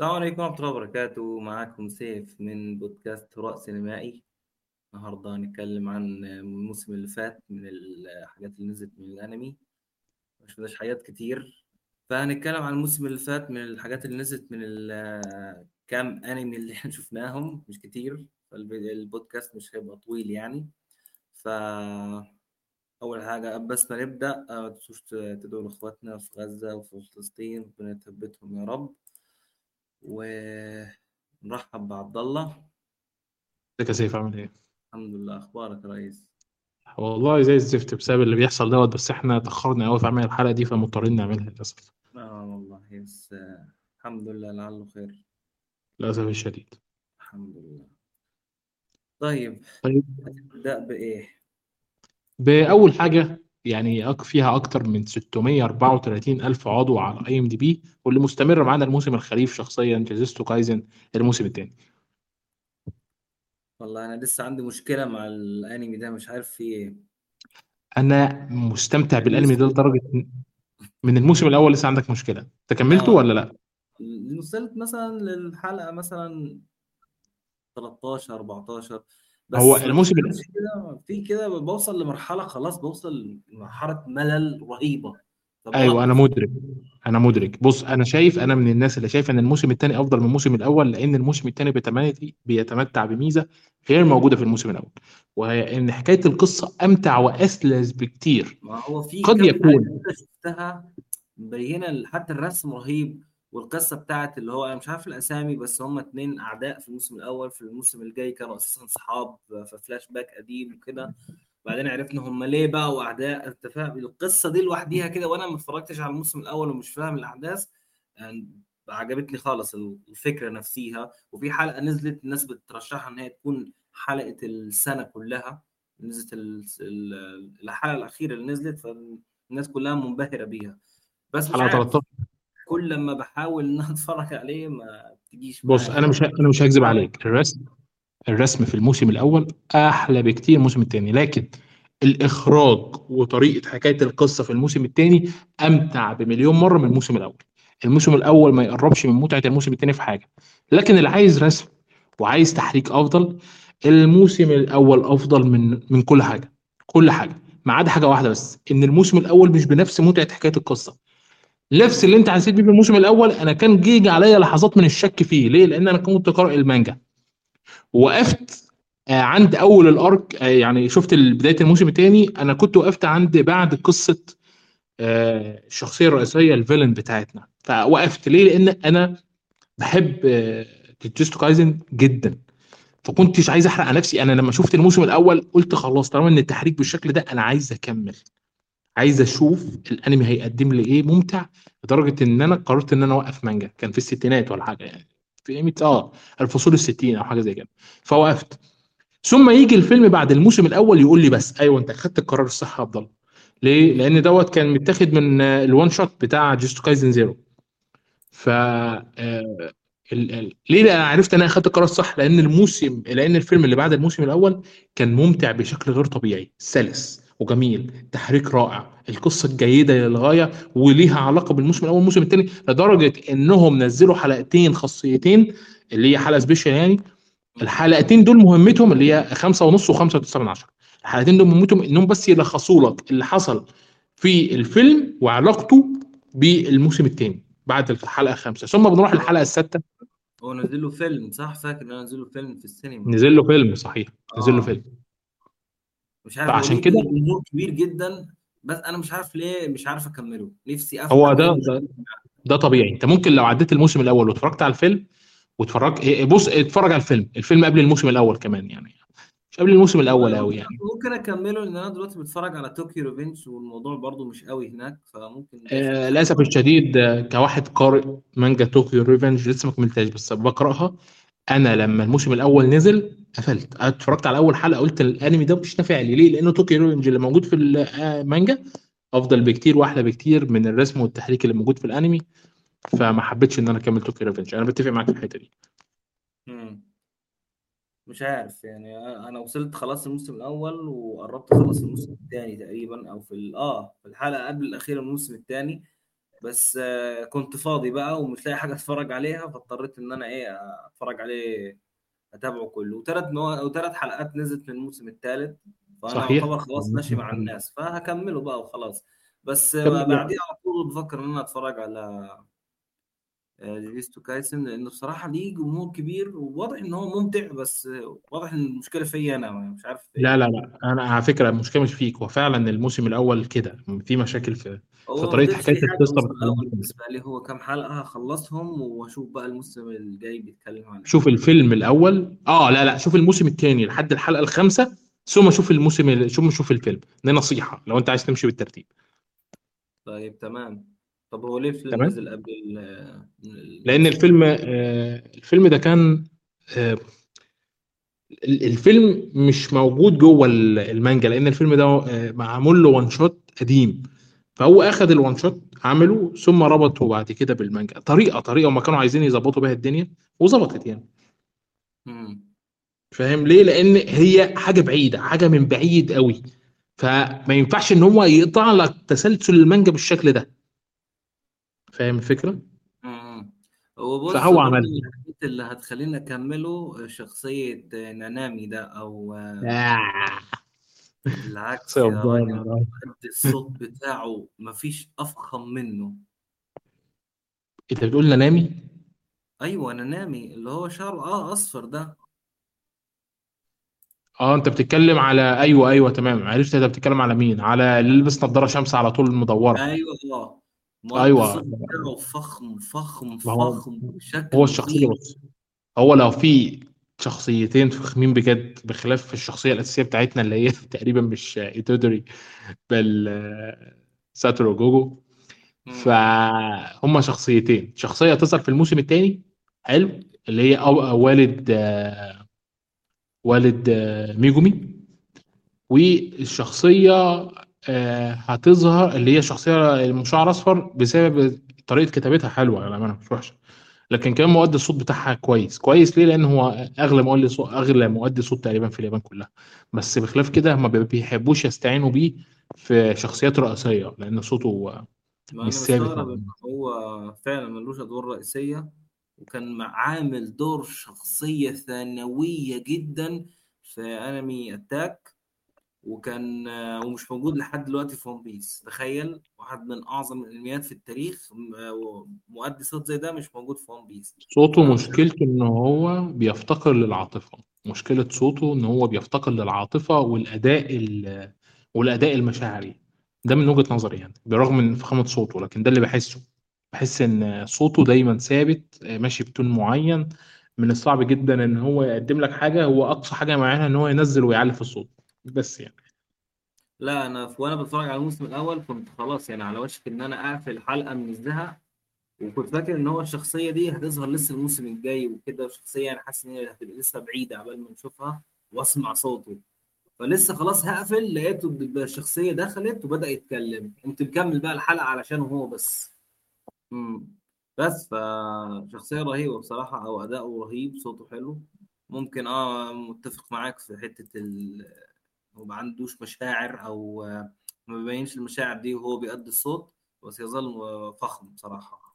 السلام عليكم ورحمة الله وبركاته. معاكم سيف من بودكاست هراء سينمائي. النهاردة هنتكلم عن الموسم اللي فات من الحاجات اللي نزلت من الأنمي. مش فيناش حاجات كتير. فهنتكلم عن الموسم اللي فات من الحاجات اللي نزلت من الكام أنمي اللي إحنا شفناهم. مش كتير. فالبودكاست مش هيبقى طويل يعني. ف أول حاجة بس ما نبدأ. ما تنسوش تدعوا لإخواتنا في غزة وفي فلسطين. ربنا يثبتهم يا رب. ونرحب بعبد الله. ازيك يا سيف؟ عامل إيه؟ الحمد لله. أخبارك يا ريس؟ والله زي الزفت بسبب اللي بيحصل دوت بس إحنا اتأخرنا قوي في عمل الحلقة دي فمضطرين نعملها للأسف. آه والله بس آه، الحمد لله لعله خير. للأسف الشديد. الحمد لله. طيب طيب. نبدأ بإيه؟ بأول حاجة يعني فيها أكتر من 634 ألف عضو على IMDb واللي مستمر معانا الموسم الخريف شخصيا جوجوتسو كايسن الموسم الثاني والله أنا لسه عندي مشكلة مع الأنمي ده مش عارف في إيه. أنا مستمتع بالأنمي ده لدرجة إن- من الموسم الأول لسه عندك مشكلة. أنت كملته آه. ولا لأ؟ وصلت مثلا للحلقة مثلا 13 14 هو بس ما الموسم في كده بوصل لمرحلة خلاص بوصل لمرحلة ملل رهيبة. أيوه أنا مدرك أنا مدرك. بص أنا شايف أنا من الناس اللي شايف إن الموسم الثاني أفضل من الموسم الأول لأن الموسم الثاني بيتمتع بيتمتع بميزة غير موجودة في الموسم الأول. وهي إن حكاية القصة أمتع وأسلس بكتير. ما هو في قد يكون. شفتها مبينة حتى الرسم رهيب. والقصة بتاعت اللي هو أنا مش عارف الأسامي بس هما اتنين أعداء في الموسم الأول في الموسم الجاي كانوا أساسا صحاب في فلاش باك قديم وكده. بعدين عرفنا هما ليه بقى وأعداء أنت فاهم؟ القصة دي لوحديها كده وأنا ما اتفرجتش على الموسم الأول ومش فاهم الأحداث يعني عجبتني خالص الفكرة نفسها وفي حلقة نزلت الناس بترشحها إن هي تكون حلقة السنة كلها. نزلت ال- ال- الحلقة الأخيرة اللي نزلت فالناس كلها منبهرة بيها. بس مش حلقة عارف. 13 كل لما بحاول إن أنا أتفرج عليه ما بتجيش بص أنا مش أنا مش هكذب عليك. الرسم الرسم في الموسم الأول أحلى بكتير من الموسم الثاني لكن الإخراج وطريقة حكاية القصة في الموسم الثاني أمتع بمليون مرة من الموسم الأول. الموسم الأول ما يقربش من متعة الموسم الثاني في حاجة. لكن اللي عايز رسم وعايز تحريك أفضل الموسم الأول أفضل من من كل حاجة. كل حاجة ما عدا حاجة واحدة بس إن الموسم الأول مش بنفس متعة حكاية القصة. نفس اللي انت حسيت بيه في الموسم الأول أنا كان جيجي عليا لحظات من الشك فيه. ليه؟ لأن أنا كنت قارئ المانجا. وقفت آه، عند أول الأرك آه، يعني شفت بداية الموسم الثاني أنا كنت وقفت عند بعد قصة آه، الشخصية الرئيسية الفيلن بتاعتنا. فوقفت. ليه؟ لأن أنا بحب جوجوتسو كايزن جدا. فكنتش عايز أحرق على نفسي. أنا لما شفت الموسم الأول قلت خلاص طالما إن التحريك بالشكل ده أنا عايز أكمل. عايز أشوف الأنمي هيقدم لي إيه ممتع لدرجة إن أنا قررت إن أنا أوقف مانجا. كان في الستينات ولا حاجة يعني. في قيمة آه الفصول الستين أو حاجة زي كده. فوقفت. ثم يجي الفيلم بعد الموسم الأول يقول لي بس أيوه أنت خدت القرار الصح يا عبد الله. ليه؟ لأن دوت كان متاخد من ال one shot بتاع جوجوتسو كايسن زيرو ف آه، ال... ليه أنا عرفت إن أنا أخدت القرار الصح؟ لأن الموسم لأن الفيلم اللي بعد الموسم الأول كان ممتع بشكل غير طبيعي سلس. وجميل. تحريك رائع. القصة الجيدة للغاية وليها علاقة بالموسم الأول والموسم الثاني لدرجة إنهم نزلوا حلقتين خاصيتين اللي هي حلقة special يعني. الحلقتين دول مهمتهم اللي هي خمسة ونص وخمسة وتسعة من عشرة. الحلقتين دول مهمتهم إنهم بس يلخصوا لك اللي حصل في الفيلم وعلاقته بالموسم الثاني بعد الحلقة الخامسة. ثم بنروح للحلقة السادسة هو نزل له فيلم صح؟ فاكر إن أنا نزل له فيلم في السينما. نزل له فيلم صحيح. نزل له آه. فيلم. مش عارف هو فعشان كده جمهور كبير جدا بس أنا مش عارف ليه مش عارف أكمله. نفسي هو افهم إيه ده ده ده طبيعي. أنت ممكن لو عديت الموسم الأول واتفرجت على الفيلم واتفرج إيه، بص اتفرج على الفيلم. الفيلم قبل الموسم الأول كمان يعني. مش قبل الموسم الأول قوي يعني. ممكن أكمله لأن أنا دلوقتي بتفرج على طوكيو ريفنجرز والموضوع برضو مش قوي هناك فممكن آه للأسف الشديد آه، كواحد قارئ مانجا طوكيو ريفنجرز لسه ما كملتهاش بس بقرأها. أنا لما الموسم الأول نزل قفلت. أنا اتفرجت على أول حلقة قلت الأنمي ده مش نافع لي ليه؟ لأنه طوكيو ريفنجرز اللي موجود في المانجا أفضل بكتير وأحلى بكتير من الرسم والتحريك اللي موجود في الأنمي. فما حبيتش إن أنا أكمل طوكيو ريفنجرز أنا بتفق معاك في الحتة دي. مش عارف يعني أنا وصلت خلاص الموسم الأول وقربت أخلص الموسم الثاني تقريبا أو في آه في الحلقة قبل الاخيره من الموسم الثاني بس آه، كنت فاضي بقى ومش لاقي حاجة أتفرج عليها فاضطريت إن أنا إيه أتفرج عليه أتابعه كله. وثلاث مو... وثلاث حلقات نزلت من الموسم الثالث فأنا صحيح. اعتبر خلاص ماشي مع الناس فهكمله بقى وخلاص. بس بعديها على طول بفكر إن أنا أتفرج على جوجيتسو كايسن لأنه بصراحة ليه جمهور كبير وواضح إن هو ممتع بس واضح إن المشكلة فيا أنا مش عارف لا إيه لا لا أنا على فكرة المشكلة مش فيك هو فعلا الموسم الأول كده في مشاكل في في طريقة حكاية القصة بالنسبة لي هو كام حلقة هخلصهم وأشوف بقى الموسم الجاي بيتكلم عن شوف الفيلم الأول آه لا لا شوف الموسم الثاني لحد الحلقة الخامسة ثم شوف الموسم ال- ثم شوف الفيلم دي نصيحة لو أنت عايز تمشي بالترتيب. طيب تمام. طب هو ليه الفيلم تمام. نزل قبل ال- لأن الفيلم آه الفيلم ده كان آه ال- الفيلم مش موجود جوه ال- المانجا لأن الفيلم ده آه معمول له وان شوت قديم. فهو اخذ الوان شوت عمله ثم ربطه بعد كده بالمانجا. طريقة طريقة هم كانوا عايزين يظبطوا بيها الدنيا وظبطت يعني. مم. فاهم ليه؟ لأن هي حاجة بعيدة حاجة من بعيد قوي. فما ينفعش إن هو يقطع لك تسلسل المانجا بالشكل ده. فاهم الفكرة؟ مم. هو بص فهو عمل. اللي هتخليني أكمله شخصية نانامي ده أو آه. بالعكس الصوت بتاعه مفيش أفخم منه. أنت بتقول نانامي؟ أيوة نانامي اللي هو شعره آه أصفر ده. آه أنت بتتكلم على أيوه أيوه تمام. عرفت أنت بتتكلم على مين؟ على اللي لبس نظاره شمس على طول مدوره آه. مؤدي أيوه. فخم فخم هو فخم هو بشكل الشخصية مخيف بص هو لو في شخصيتين فخمين بجد بخلاف الشخصية الأساسية بتاعتنا اللي هي تقريبا مش إيتودوري بل ساتورو جوجو. فهم شخصيتين. شخصية تظهر في الموسم الثاني حلو اللي هي أو والد آه، والد آه، ميجومي والشخصية آه، هتظهر اللي هي الشخصيه المشعر اصفر بسبب طريقة كتابتها حلوة للأمانة مش وحشة. لكن كمان مؤدي الصوت بتاعها كويس. كويس ليه؟ لأن هو أغلى مؤدي صوت أغلى مؤدي صوت تقريبا في اليابان كلها. بس بخلاف كده ما بيحبوش يستعينوا بيه في شخصيات رئيسية لأن صوته مش ثابت هو فعلا ملوش أدوار رئيسية وكان عامل دور شخصية ثانوية جدا في أنمي أتاك وكان آه، ومش موجود لحد دلوقتي في ون بيس تخيل واحد من أعظم الأنميات في التاريخ م- مؤدي صوت زي ده مش موجود في ون بيس صوته مشكلته إن هو بيفتقر للعاطفة. مشكلة صوته إن هو بيفتقر للعاطفة والأداء ال- والأداء المشاعري. ده من وجهة نظري يعني بالرغم من فخامة صوته لكن ده اللي بحسه. بحس إن صوته دايما ثابت آه، ماشي بتون معين. من الصعب جدا إن هو يقدم لك حاجة هو أقصى حاجة معاها إن هو ينزل ويعلي في الصوت. بس يعني. لا أنا في- وأنا بتفرج على الموسم الأول كنت خلاص يعني على وشك إن أنا أقفل الحلقة من الزهق وكنت فاكر إن هو الشخصية دي هتظهر لسه الموسم الجاي وكده وشخصية يعني حاسس إن هي هتبقى لسه بعيدة عبال ما نشوفها وأسمع صوته. فلسه خلاص هقفل لقيته الشخصية دخلت وبدأ يتكلم. قمت مكمل بقى الحلقة علشان هو بس. امم بس فشخصيه رهيبة بصراحة أو اداؤه رهيب صوته حلو. ممكن آه متفق معاك في حتة ال... هو ما عندوش مشاعر أو آه، ما بيبينش المشاعر دي وهو بيأدي الصوت بس يظل آه، فخم بصراحة.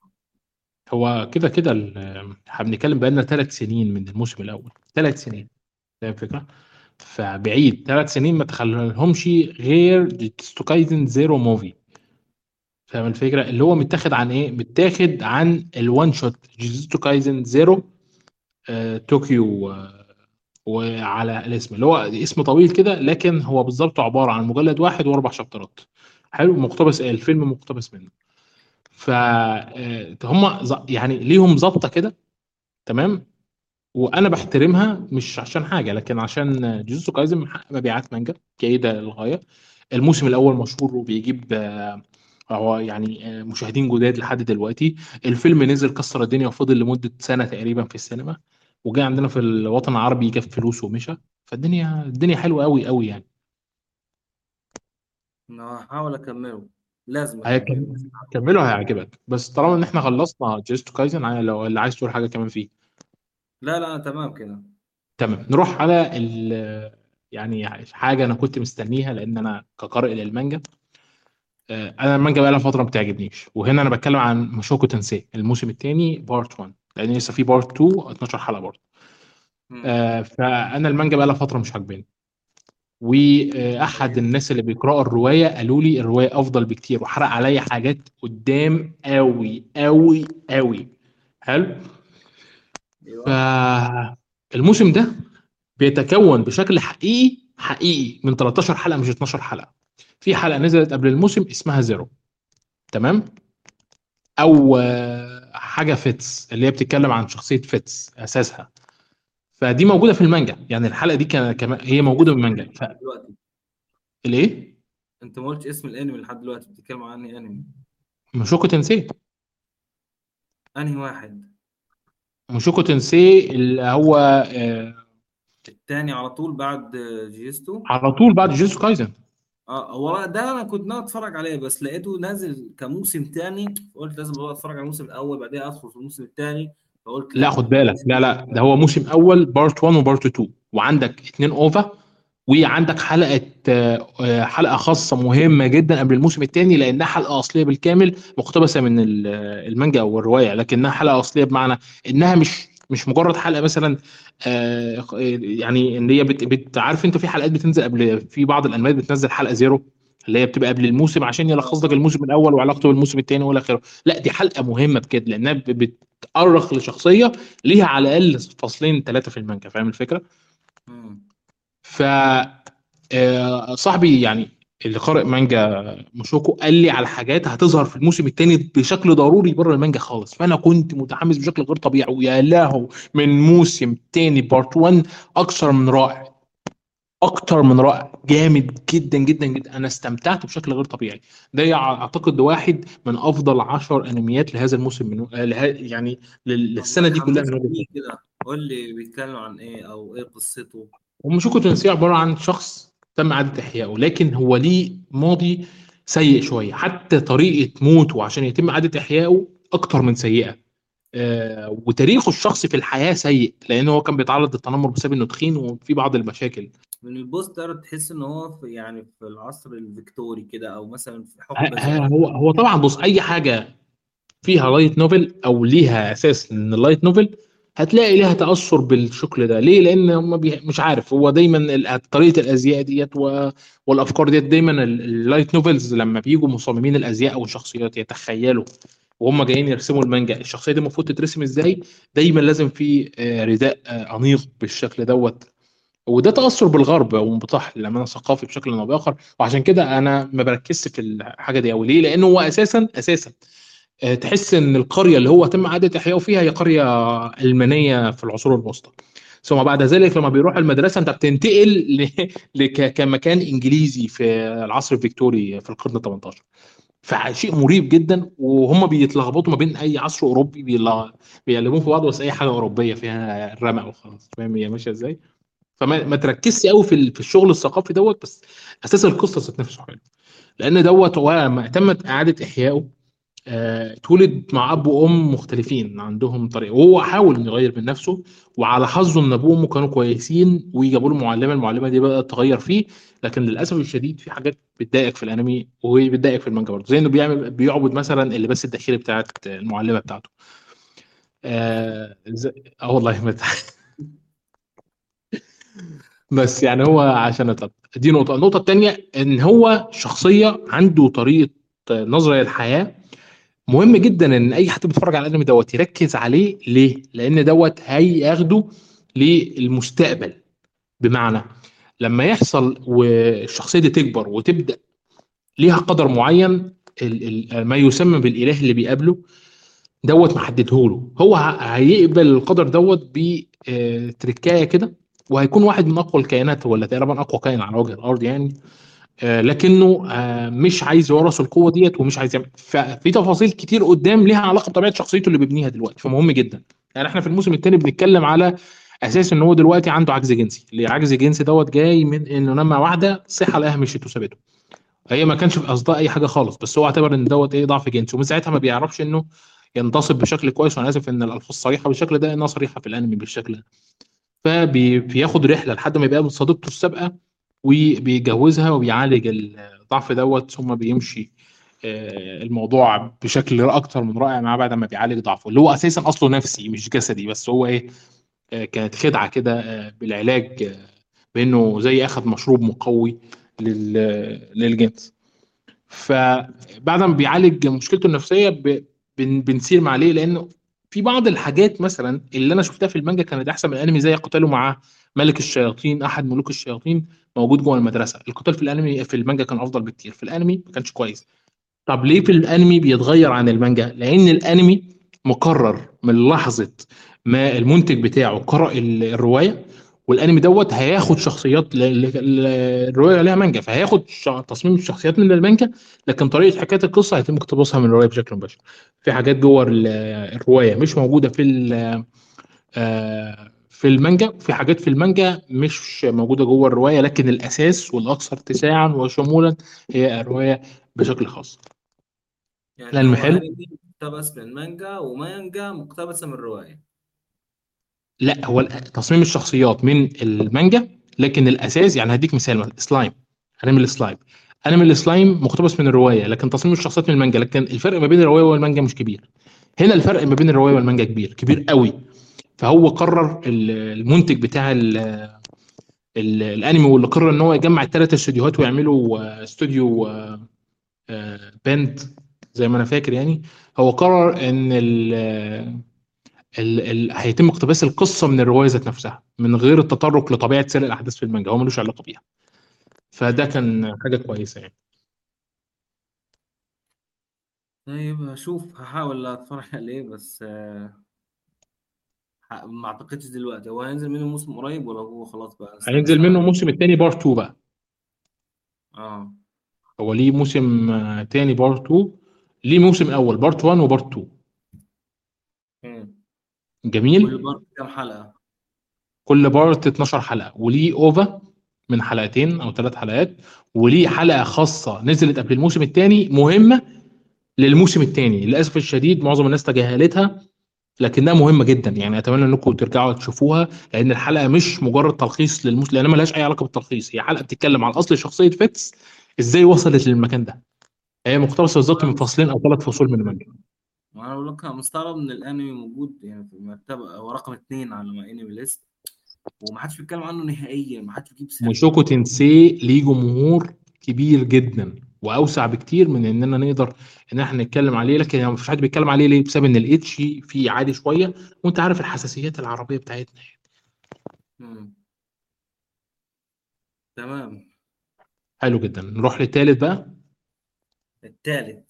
هو كده كده إحنا بنتكلم بقالنا ثلاث سنين من الموسم الأول ثلاث سنين فاهم الفكرة؟ فبعيد ثلاث سنين ما تخليهمش غير جوجوتسو كايزن زيرو movie فاهم الفكرة؟ اللي هو متاخد عن إيه؟ متاخد عن ال one shot جوجوتسو كايزن زيرو آه، طوكيو آه، وعلى الاسم اللي هو اسم طويل كده لكن هو بالظبط عبارة عن مجلد واحد وأربع chapter ات. حلو؟ مقتبس الفيلم مقتبس منه. فهم يعني ليهم ظبطه كده تمام؟ وأنا بحترمها مش عشان حاجة لكن عشان جوجوتسو كايزن محقق مبيعات مانجا جيدة للغاية. الموسم الأول مشهور وبيجيب آه، هو يعني آه، مشاهدين جداد لحد دلوقتي. الفيلم نزل كسر الدنيا وفضل لمدة سنة تقريبا في السينما. وجاي عندنا في الوطن العربي جاب فلوس ومشى. فالدنيا الدنيا حلوة قوي قوي يعني. أنا هحاول أكمله. لازم أكمله. هيكمل- كمله هيعجبك. بس طالما إن إحنا خلصنا جوجوتسو كايزن ع- لو اللي عايز تقول حاجة كمان فيه. لا لا تمام كده. تمام. نروح على ال يعني حاجة أنا كنت مستنيها لأن أنا كقارئ للمانجا. آه، أنا المانجا بقى لها فترة ما بتعجبنيش. وهنا أنا بتكلم عن موشوكو تنسي الموسم الثاني part 1 لأن لسه في part 2 12 حلقة برضه. آه، فأنا المانجا بقى لها فترة مش عاجباني. وأحد الناس اللي بيقرأوا الرواية قالوا لي الرواية أفضل بكتير وحرق عليا حاجات قدام قوي قوي قوي حلو؟ أيوه. فالموسم ده بيتكون بشكل حقيقي حقيقي من 13 حلقة مش 12 حلقة. في حلقة نزلت قبل الموسم اسمها زيرو تمام؟ أو حاجة فيتس اللي هي بتتكلم عن شخصية فيتس أساسها. فدي موجودة في المانجا. يعني الحلقة دي كان كمان هي موجودة في المانجا. دلوقتي. فالايه أنت ما قلتش اسم الأنمي لحد دلوقتي بتتكلم عن أنهي أنمي؟ موشوكو تنسي. أنهي واحد؟ موشوكو تنسي اللي هو آه، التاني على طول بعد جوجوتسو؟ على طول بعد جوجوتسو كايزن. آه هو ده أنا كنت ناوي أتفرج عليه بس لقيته نازل كموسم تاني فقلت لازم بقى أتفرج على الموسم الأول بعدين أدخل في الموسم التاني فقلت لا خد بالك لا لا ده هو موسم أول part 1 و part 2 وعندك اتنين OVA وعندك حلقة آه، حلقة خاصة مهمة جدا قبل الموسم الثاني لأنها حلقة أصلية بالكامل مقتبسة من ال- المانجا أو الروايه لكنها حلقة أصلية بمعنى إنها مش مش مجرد حلقة مثلا آه، يعني إن هي بت بت- عارف أنت في حلقات بتنزل قبل في بعض الأنميات بتنزل حلقة زيرو اللي هي بتبقى قبل الموسم عشان يلخص لك الموسم الأول وعلاقته بالموسم الثاني والى آخره لا دي حلقة مهمة بكده لأنها بتأرخ لشخصية ليها على الأقل فصلين ثلاثة في المانجا فاهم الفكرة؟ ف آه، صاحبي يعني اللي قارئ مانجا موشوكو قال لي على حاجات هتظهر في الموسم الثاني بشكل ضروري بره المانجا خالص. فأنا كنت متحمس بشكل غير طبيعي. ويا له من موسم تاني part 1 أكثر من رائع. أكتر من رائع. جامد جدا جدا جدا. أنا استمتعت بشكل غير طبيعي. ده أعتقد واحد من أفضل 10 أنميات لهذا الموسم من آه، له... يعني لل- للسنة دي كلها. كده. قول لي بيتكلم عن إيه أو إيه قصته؟ وموشوكو تنسي عبارة عن شخص تم إعادة إحيائه لكن هو ليه ماضي سيء شوية. حتى طريقة موته عشان يتم إعادة إحيائه أكتر من سيئة. آه وتاريخه الشخصي في الحياة سيء لأنه هو كان بيتعرض للتنمر بسبب إنه تخين وفي بعض المشاكل. من ال poster تحس إن هو في يعني في العصر الفيكتوري كده أو مثلا في حقبة ه- زمنيه هو هو طبعا بص أي حاجة فيها light novel أو ليها أساس إن ال light novel هتلاقي ليها تأثر بالشكل ده. ليه؟ لأن هم بي... مش عارف. هو دايما طريقة الأزياء ديت و... والأفكار ديت دايما ال- ال light novels لما بيجوا مصممين الأزياء أو الشخصيات يتخيلوا وهم جايين يرسموا المانجا الشخصية دي المفروض تترسم إزاي؟ دايما لازم في آه، رداء آه، انيق بالشكل دوت. وده تأثر بالغرب وانبطاح للأمانة ثقافي بشكل أو بآخر. وعشان كده أنا ما بركزش في الحاجة دي قوي ليه؟ لأنه هو أساسا أساسا آه، تحس إن القرية اللي هو تم اعاده احيائه فيها هي قرية ألمانية في العصور الوسطى. ثم بعد ذلك لما بيروح المدرسة أنت بتنتقل. كمكان إنجليزي في العصر الفيكتوري في القرن ال 18 فشيء مريب جدا وهم بيتلخبطوا ما بين أي عصر أوروبي بيقلبون في بعض بس أي حاجة أوروبية فيها رمق وخلاص. فاهم هي ماشية إزاي؟ فما ما تركزش قوي في في الشغل الثقافي دوت بس أساس القصة ذات نفسه حلو. لأن دوت تمت اعاده احيائه آه، اتولد مع أب وأم مختلفين عندهم طريقه وهو حاول إنه يغير من نفسه وعلى حظه إن أبوه وأمه كانوا كويسين وجابوا له معلمة المعلمة دي بدأت تغير فيه لكن للأسف الشديد في حاجات بتضايقك في الأنمي وبتضايقك في المانجا برضه. زي إنه بيعمل بيعبد مثلا اللباس الداخلي بتاعت المعلمة بتاعته. آه, آه والله مت... بس يعني هو عشان أتقل. دي نقطة. النقطة الثانية إن هو شخصية عنده طريقة نظرة للحياة مهم جدا إن أي حد بيتفرج على الأنمي دوت يركز عليه ليه؟ لأن دوت هياخده للمستقبل. بمعنى لما يحصل والشخصية دي تكبر وتبدأ ليها قدر معين ما يسمى بالإله اللي بيقابله دوت محدده له هو هيقبل القدر دوت بتركايه كده وهيكون واحد من أقوى الكائنات ولا تقريبا أقوى كائن على وجه الأرض يعني. آه، لكنه آه، مش عايز يورث القوة ديت ومش عايز يعمل. ففي تفاصيل كتير قدام ليها علاقة بطبيعة شخصيته اللي بيبنيها دلوقتي فمهم جدا. يعني إحنا في الموسم الثاني بنتكلم على أساس إن هو دلوقتي عنده عجز جنسي. عجز جنسي دوت جاي من إنه لما واحدة صحه لقاها مشيت وسابته هي ما كانش في قصدها أي حاجة خالص بس هو اعتبر إن دوت إيه ضعف جنسي. ومن ساعتها ما بيعرفش إنه ينتصب بشكل كويس وأنا آسف إن الألفاظ صريحة بالشكل ده إنها صريحة في الأنمي بالشكل ده. فبياخد رحلة لحد ما يبقى صديقته السابقة وبيجوزها وبيعالج الضعف دوت ثم بيمشي آه، الموضوع بشكل أكتر من رائع معاه بعد ما بيعالج ضعفه اللي هو أساسا أصله نفسي مش جسدي بس هو إيه آه، كانت خدعة كده آه، بالعلاج بأنه زي أخذ مشروب مقوي لل- للجنس. فبعد ما بيعالج مشكلته النفسية بنسير ليه؟ لأنه في بعض الحاجات مثلا اللي أنا شفتها في المانجا كانت أحسن من الأنمي زي قتاله مع ملك الشياطين أحد ملوك الشياطين موجود جوه المدرسة. القتال في الأنمي في المانجا كان أفضل بكتير. في الأنمي ما كانش كويس. طب ليه في الأنمي بيتغير عن المانجا؟ لأن الأنمي مقرر من لحظة ما المنتج بتاعه قرأ ال- الرواية والأنمي دوت هياخد شخصيات الرواية ليها مانجا فهياخد تصميم الشخصيات من المانجا لكن طريقة حكاية القصة هيتم اقتباسها من الرواية بشكل مباشر. في حاجات جوه ال- الرواية مش موجودة في آه، في المانجا في حاجات في المانجا مش موجودة جوه الرواية لكن الأساس والأكثر اتساعا وشمولا هي الرواية بشكل خاص. يعني حلو انمي مقتبس من مانجا ومانجا مقتبسة من روايه لا هو تصميم الشخصيات من المانجا لكن الأساس يعني هديك مثال سلايم انمي السلايم انمي السلايم مقتبس من الرواية لكن تصميم الشخصيات من المانجا لكن الفرق ما بين الرواية والمانجا مش كبير. هنا الفرق ما بين الرواية والمانجا كبير كبير قوي. فهو قرر ال- المنتج بتاع ال ال الانمي واللي قرر إن هو يجمع الثلاث استوديوهات ويعملوا آه، استوديو آه، آه، band زي ما أنا فاكر يعني. هو قرر إن ال ال ال هيتم اقتباس القصة من الروايه ذات نفسها من غير التطرق لطبيعة سير الأحداث في المانجا. هو ملوش علاقة بيها. فده كان حاجة كويسة يعني. طيب هشوف هحاول أتفرج عليه بس آه، ما اعتقدش دلوقتي. هو هينزل منه موسم قريب ولا هو خلاص بقى؟ هينزل منه الموسم الثاني part 2 بقى. آه. هو ليه موسم تاني part 2 ليه موسم أول؟ part 1 و part 2 مم. كل جميل part كام حلقة؟ كل part 12 حلقة. وليه OVA من حلقتين أو ثلاث حلقات. وليه حلقة خاصة نزلت قبل الموسم الثاني مهمة للموسم الثاني للأسف الشديد معظم الناس تجاهلتها. لكنها مهمة جدا. يعني أتمنى إنكم ترجعوا تشوفوها لأن الحلقة مش مجرد تلخيص للموسم لأنها ملهاش أي علاقة بالتلخيص. هي حلقة بتتكلم عن أصل شخصية فيتس إزاي وصلت للمكان ده. هي مقتبسة بالظبط من فصلين أو ثلاث فصول من المانجا. وأنا بقول لك مستغرب إن الأنمي موجود يعني في المرتبة هو رقم اتنين على ما أنمي ليست ومحدش بيتكلم عنه نهائيا محدش بيجيب سيرته موشوكو تنسي ليه جمهور كبير جدا. واوسع بكتير من اننا نقدر إن إحنا نتكلم عليه لكن يعني مفيش حد بيتكلم عليه ليه؟ بسبب إن الاتش فيه عالي شوية وأنت عارف الحساسيات العربية بتاعتنا مم. تمام. حلو جدا. نروح للتالت بقى. التالت.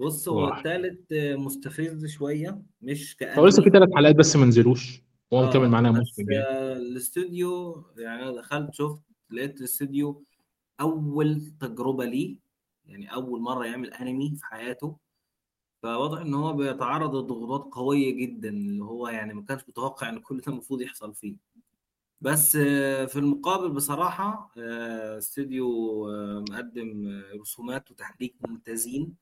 بص هو. التالت آه، مستفز شوية مش هو لسه في ثلاث حلقات بس ما نزلوش. وهو مكمل آه معانا بس الجاي آه، الاستوديو يعني أنا دخلت شفت لقيت الاستوديو أول تجربة ليه. يعني أول مرة يعمل أنمي في حياته فواضح إن هو بيتعرض لضغوطات قوية جدا اللي هو يعني ما كانش متوقع إن كل ده المفروض يحصل فيه. بس آه، في المقابل بصراحة آه، استوديو آه، مقدم رسومات وتحريك ممتازين.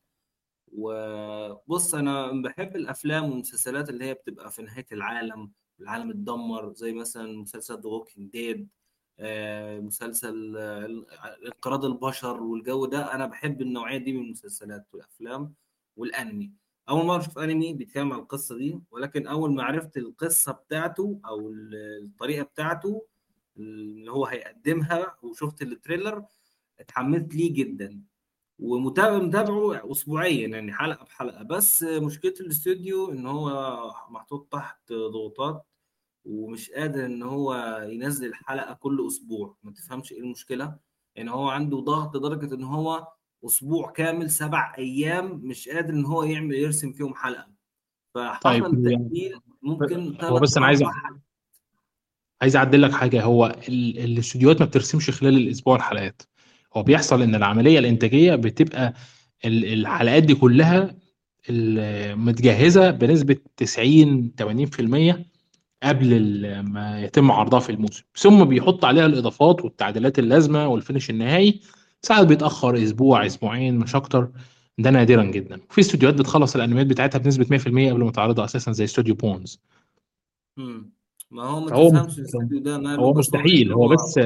وبص أنا بحب الأفلام والمسلسلات اللي هي بتبقى في نهاية العالم العالم اتدمر زي مثلا مسلسل The Walking Dead مسلسل آه، انقراض البشر والجو ده. أنا بحب النوعية دي من المسلسلات والأفلام والأنمي. أول مرة أشوف أنمي بيتكلم عن القصة دي ولكن أول ما عرفت القصة بتاعته أو ال- الطريقة بتاعته اللي هو هيقدمها وشفت التريلر اتحمست ليه جدا. ومتابع متابعه اسبوعيا يعني حلقة بحلقة. بس مشكلة الأستوديو إن هو محطوط تحت ضغوطات ومش قادر إن هو ينزل حلقة كل أسبوع. ما تفهمش إيه المشكلة؟ يعني هو عنده ضغط لدرجة إن هو أسبوع كامل سبع أيام مش قادر إن هو يعمل يرسم فيهم حلقة. فحصل طيب تأجيل ممكن هو بس أنا عايز عايز أعدل لك حاجة. هو ال- الاستوديوهات ما بترسمش خلال الأسبوع الحلقات. هو بيحصل إن العملية الإنتاجية بتبقى ال- الحلقات دي كلها متجهزة بنسبة 90 80% قبل ما يتم عرضها في الموسم. ثم بيحط عليها الإضافات والتعديلات اللازمة وال finish النهائي. ساعات بيتأخر أسبوع أسبوعين مش أكتر. ده نادرا جدا. في استوديوهات بتخلص الأنميات بتاعتها بنسبة 100% قبل ما تعرضها أساسا زي استوديو بونز. مم. ما هو ما تفهمش الاستوديو ده هو مستحيل. هو هو بس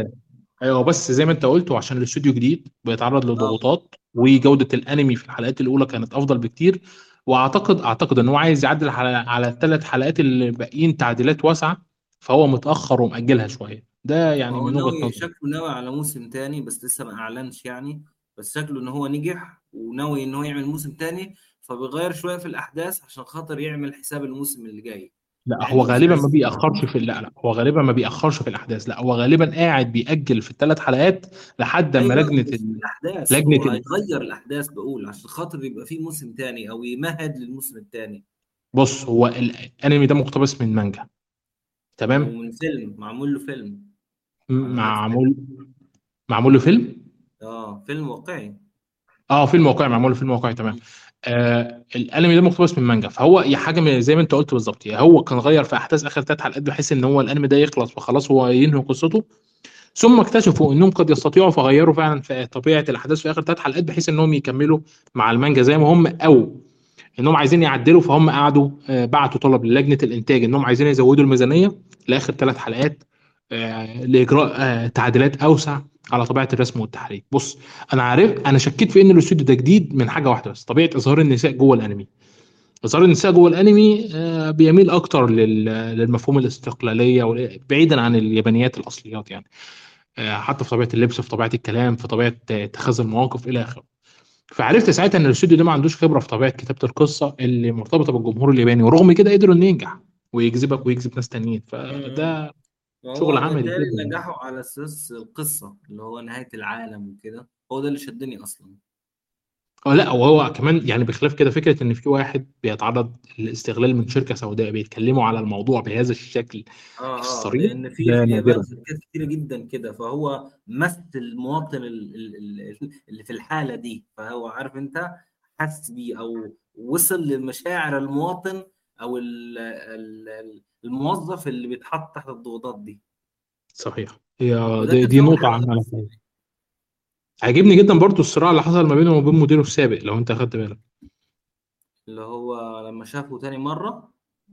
أيوه بس زي ما أنت قلت وعشان الاستوديو جديد بيتعرض آه. لضغوطات وجودة الأنمي في الحلقات الأولى كانت أفضل بكتير. واعتقد أعتقد إن هو عايز يعدل على على الثلاث حلقات اللي باقيين تعديلات واسعة فهو متأخر ومأجلها شوية. ده يعني من وجهة نظري. شكله ناوي على موسم تاني بس لسه ما أعلنش يعني بس شكله إن هو نجح وناوي إن هو يعمل موسم تاني فبيغير شوية في الأحداث عشان خاطر يعمل حساب الموسم اللي جاي. لا مع هو غالبا ما بيأخرش في لا لا هو غالبا ما بيأخرش في الأحداث. لا هو غالبا قاعد بيأجل في الثلاث حلقات لحد اما أيوه لجنة مش في ال... الأحداث لجنة هو. هيغير الأحداث بقول عشان خاطر يبقى في موسم تاني أو يمهد للموسم التاني. بص هو الأنمي ده مقتبس من مانجا. تمام؟ ومن فيلم معمول له فيلم. معمول معمول له فيلم؟ آه فيلم واقعي. آه فيلم واقعي معمول له فيلم واقعي تمام. آه الانمي ده مقتبس من مانجا فهو يا حاجة زي ما انت قلت بالظبط هو كان غير في أحداث آخر ثلاث حلقات بحيث إن هو الانمي ده يخلص وخلاص هو ينهي قصته. ثم اكتشفوا إنهم قد يستطيعوا فغيروا فعلا في طبيعة الأحداث في آخر ثلاث حلقات بحيث انهم يكملوا مع المانجا زي ما هم أو انهم عايزين يعدلوا فهم قعدوا آه، بعتوا طلب للجنة الإنتاج انهم عايزين يزودوا الميزانية لآخر ثلاث حلقات آه، لإجراء آه، تعديلات أوسع. على طبيعة الرسم والتحريك. بص أنا عارف أنا شكيت في إن الاستوديو ده جديد من حاجة واحدة بس طبيعة إظهار النساء جوه الأنمي. إظهار النساء جوه الأنمي آه، بيميل أكتر لل- للمفهوم الاستقلالية بعيدا عن اليابانيات الأصليات يعني. آه، حتى في طبيعة اللبس في طبيعة الكلام في طبيعة اتخاذ المواقف إلى آخره. فعرفت ساعتها إن الاستوديو ده ما عندوش خبرة في طبيعة كتابة القصة اللي مرتبطة بالجمهور الياباني ورغم كده قدروا إنه ينجح ويجذبك ويجذب ناس تانيين. فده شغل هو عملي بالتالي جدا نجحوا على أساس القصة اللي هو نهاية العالم وكده. هو ده اللي شدني أصلا. آه لا وهو كمان يعني بخلاف كده فكرة إن في واحد بيتعرض للاستغلال من شركة سوداء بيتكلموا على الموضوع بهذا الشكل آه آه الصريح لأن في ده في اليابان نادرا. شركات كتيرة جدا كده. فهو مثل المواطن ال- ال- ال- اللي في الحالة دي. فهو عارف أنت حس بيه أو وصل لمشاعر المواطن أو ال- ال- الموظف اللي بيتحط تحت الضغوطات دي. صحيح. هي دي, دي نقطة فيها عجبني جدا برضو الصراع اللي حصل ما بينه وبين مديره السابق لو أنت أخدت بالك. اللي هو لما شافه تاني مرة.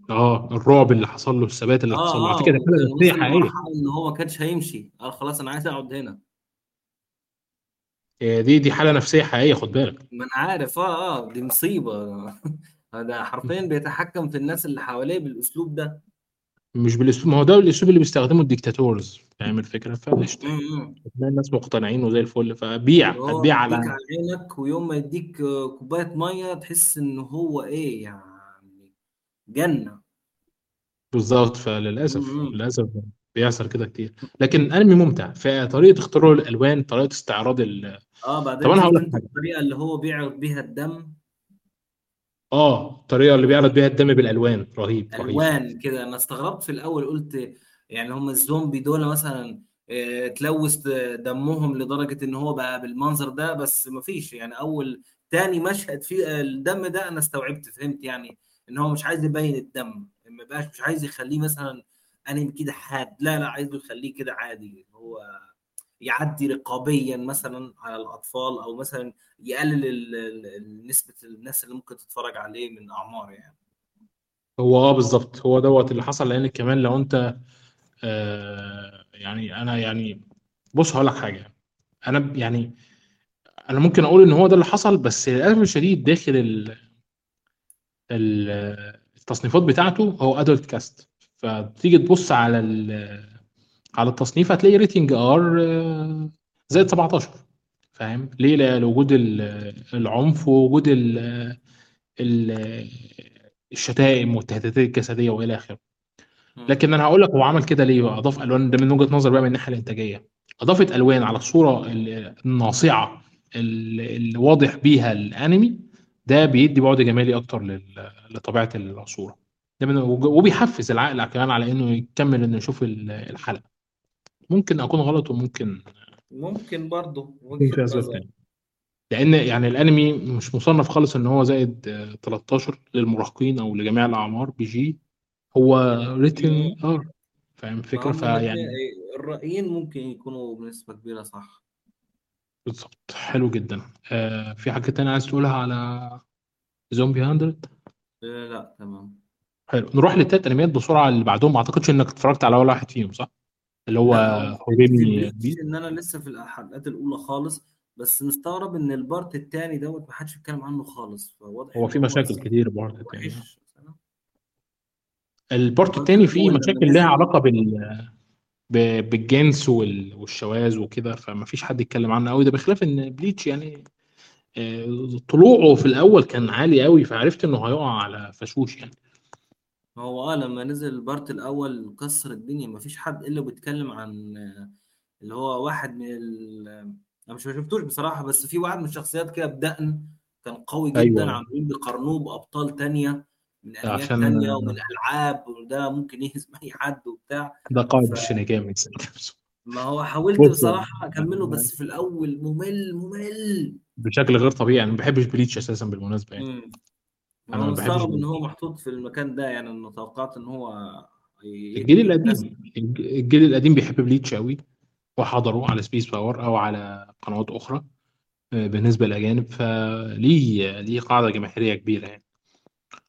آه الرعب اللي حصل له الثبات اللي حصل له. على آه آه فكره وكان نفسية حقيقية. إن هو ما كانش هيمشي. قال خلاص أنا عايز أقعد هنا. هي دي دي حالة نفسية حقيقية خد بالك. ما أنا عارف. آه آه دي مصيبة. هذا حرفيا بيتحكم في الناس اللي حواليه بالأسلوب ده. مش بالأسلوب ما هو ده الأسلوب اللي بيستخدمه الديكتاتورز فاهم الفكرة؟ فقشطه تلاقي الناس مقتنعين وزي الفل فبيع هتبيع على عينك ويوم ما يديك كوباية مية تحس إن هو إيه يعني جنة. بالظبط فللأسف للأسف بيحصل كده كتير. لكن أنمي ممتع في طريقة اختيار الألوان طريقة استعراض ال... آه طب بعدين أنا هقول لك الطريقة اللي هو بيعرض بيها الدم؟ آه الطريقة اللي بيعرض بيها الدم بالألوان. رهيب ألوان كده. أنا استغربت في الأول قلت يعني هم الزومبي دول مثلا آه، تلوث دمهم لدرجة إن هو بقى بالمنظر ده بس مفيش. يعني أول تاني مشهد فيه الدم ده أنا استوعبت فهمت يعني إن هو مش عايز يبين الدم. ما بقاش مش عايز يخليه مثلا انمي كده حاد. لا لا عايزه يخليه كده عادي. هو يعدي رقابيا مثلا على الأطفال أو مثلا يقلل نسبة الناس اللي ممكن تتفرج عليه من اعمار يعني. هو آه بالظبط. هو دوت اللي حصل. لأن كمان لو أنت آه يعني أنا يعني بص هقول لك حاجة. أنا يعني أنا ممكن أقول إن هو ده اللي حصل بس للأسف الشديد داخل ال- ال- التصنيفات بتاعته هو adult cast فتيجي تبص على على التصنيف هتلاقي rating R آه، زائد 17 فاهم؟ ليه؟ لا- لوجود ال- العنف ووجود ال- ال- الشتائم والتهديدات الجسدية وإلى آخره. لكن أنا هقول لك هو عمل كده ليه أضاف ألوان ده من وجهة نظر بقى من الناحية الإنتاجية. أضافت ألوان على الصورة ال- الناصعة ال- اللي واضح بيها الأنمي ده بيدي بعد جمالي أكتر لطبيعة الصورة. ده من وبيحفز العقل كمان على إنه يكمل إنه يشوف ال- الحلقة. ممكن أكون غلط وممكن ممكن برضه يكون في أسباب تانية. لأن يعني الأنمي مش مصنف خالص إن هو زائد آه، 13 للمراهقين أو لجميع الأعمار PG. هو rating. R فاهم ما الفكرة فيعني الرأيين ممكن يكونوا بنسبة كبيرة صح. بالظبط. حلو جدا. آه في حاجة تانية عايز تقولها على زومبي 100 لا لا تمام. حلو. نروح للتلات أنميات بسرعة اللي بعدهم. ما أعتقدش إنك اتفرجت على ولا واحد فيهم صح؟ اللي هو هوريمي إن أنا لسه في الحلقات الأولى خالص بس مستغرب إن البارت التاني دوت ما حدش بيتكلم عنه خالص فواضح هو في مشاكل كتير تاني وحش. ال part ال part التاني فيه مشاكل لها نزل علاقة بال... بالجنس وال... والشواذ وكده فما فيش حد يتكلم عنه قوي ده بخلاف إن بليتش يعني آه، طلوعه في الأول كان عالي قوي فعرفت إنه هيقع على فشوش يعني. هو آه لما نزل ال part الأول كسر الدنيا ما فيش حد إلا بيتكلم عن آه، اللي هو واحد من ال... أنا مش ما شفتوش بصراحة بس في واحد من الشخصيات كده بدقن كان قوي جدا أيوه عاملين بيقارنوه بأبطال تانية من أنميات عشان تانية ومن ألعاب وده ممكن يهزم اي حد وبتاع. ده قائد الشينيجامي فما هو حاولت بص بصراحة أكمله بس في الأول ممل ممل. بشكل غير طبيعي أنا ما بحبش بليتش أساسا بالمناسبة يعني. أنا مستغرب إن هو محطوط في المكان ده يعني أنا توقعت إن هو الجيل القديم الج- الجيل القديم بيحب بليتش قوي وحضروه على سبيس باور أو على قنوات أخرى آه، بالنسبة للأجانب فليه ليه قاعدة جماهيرية كبيرة يعني.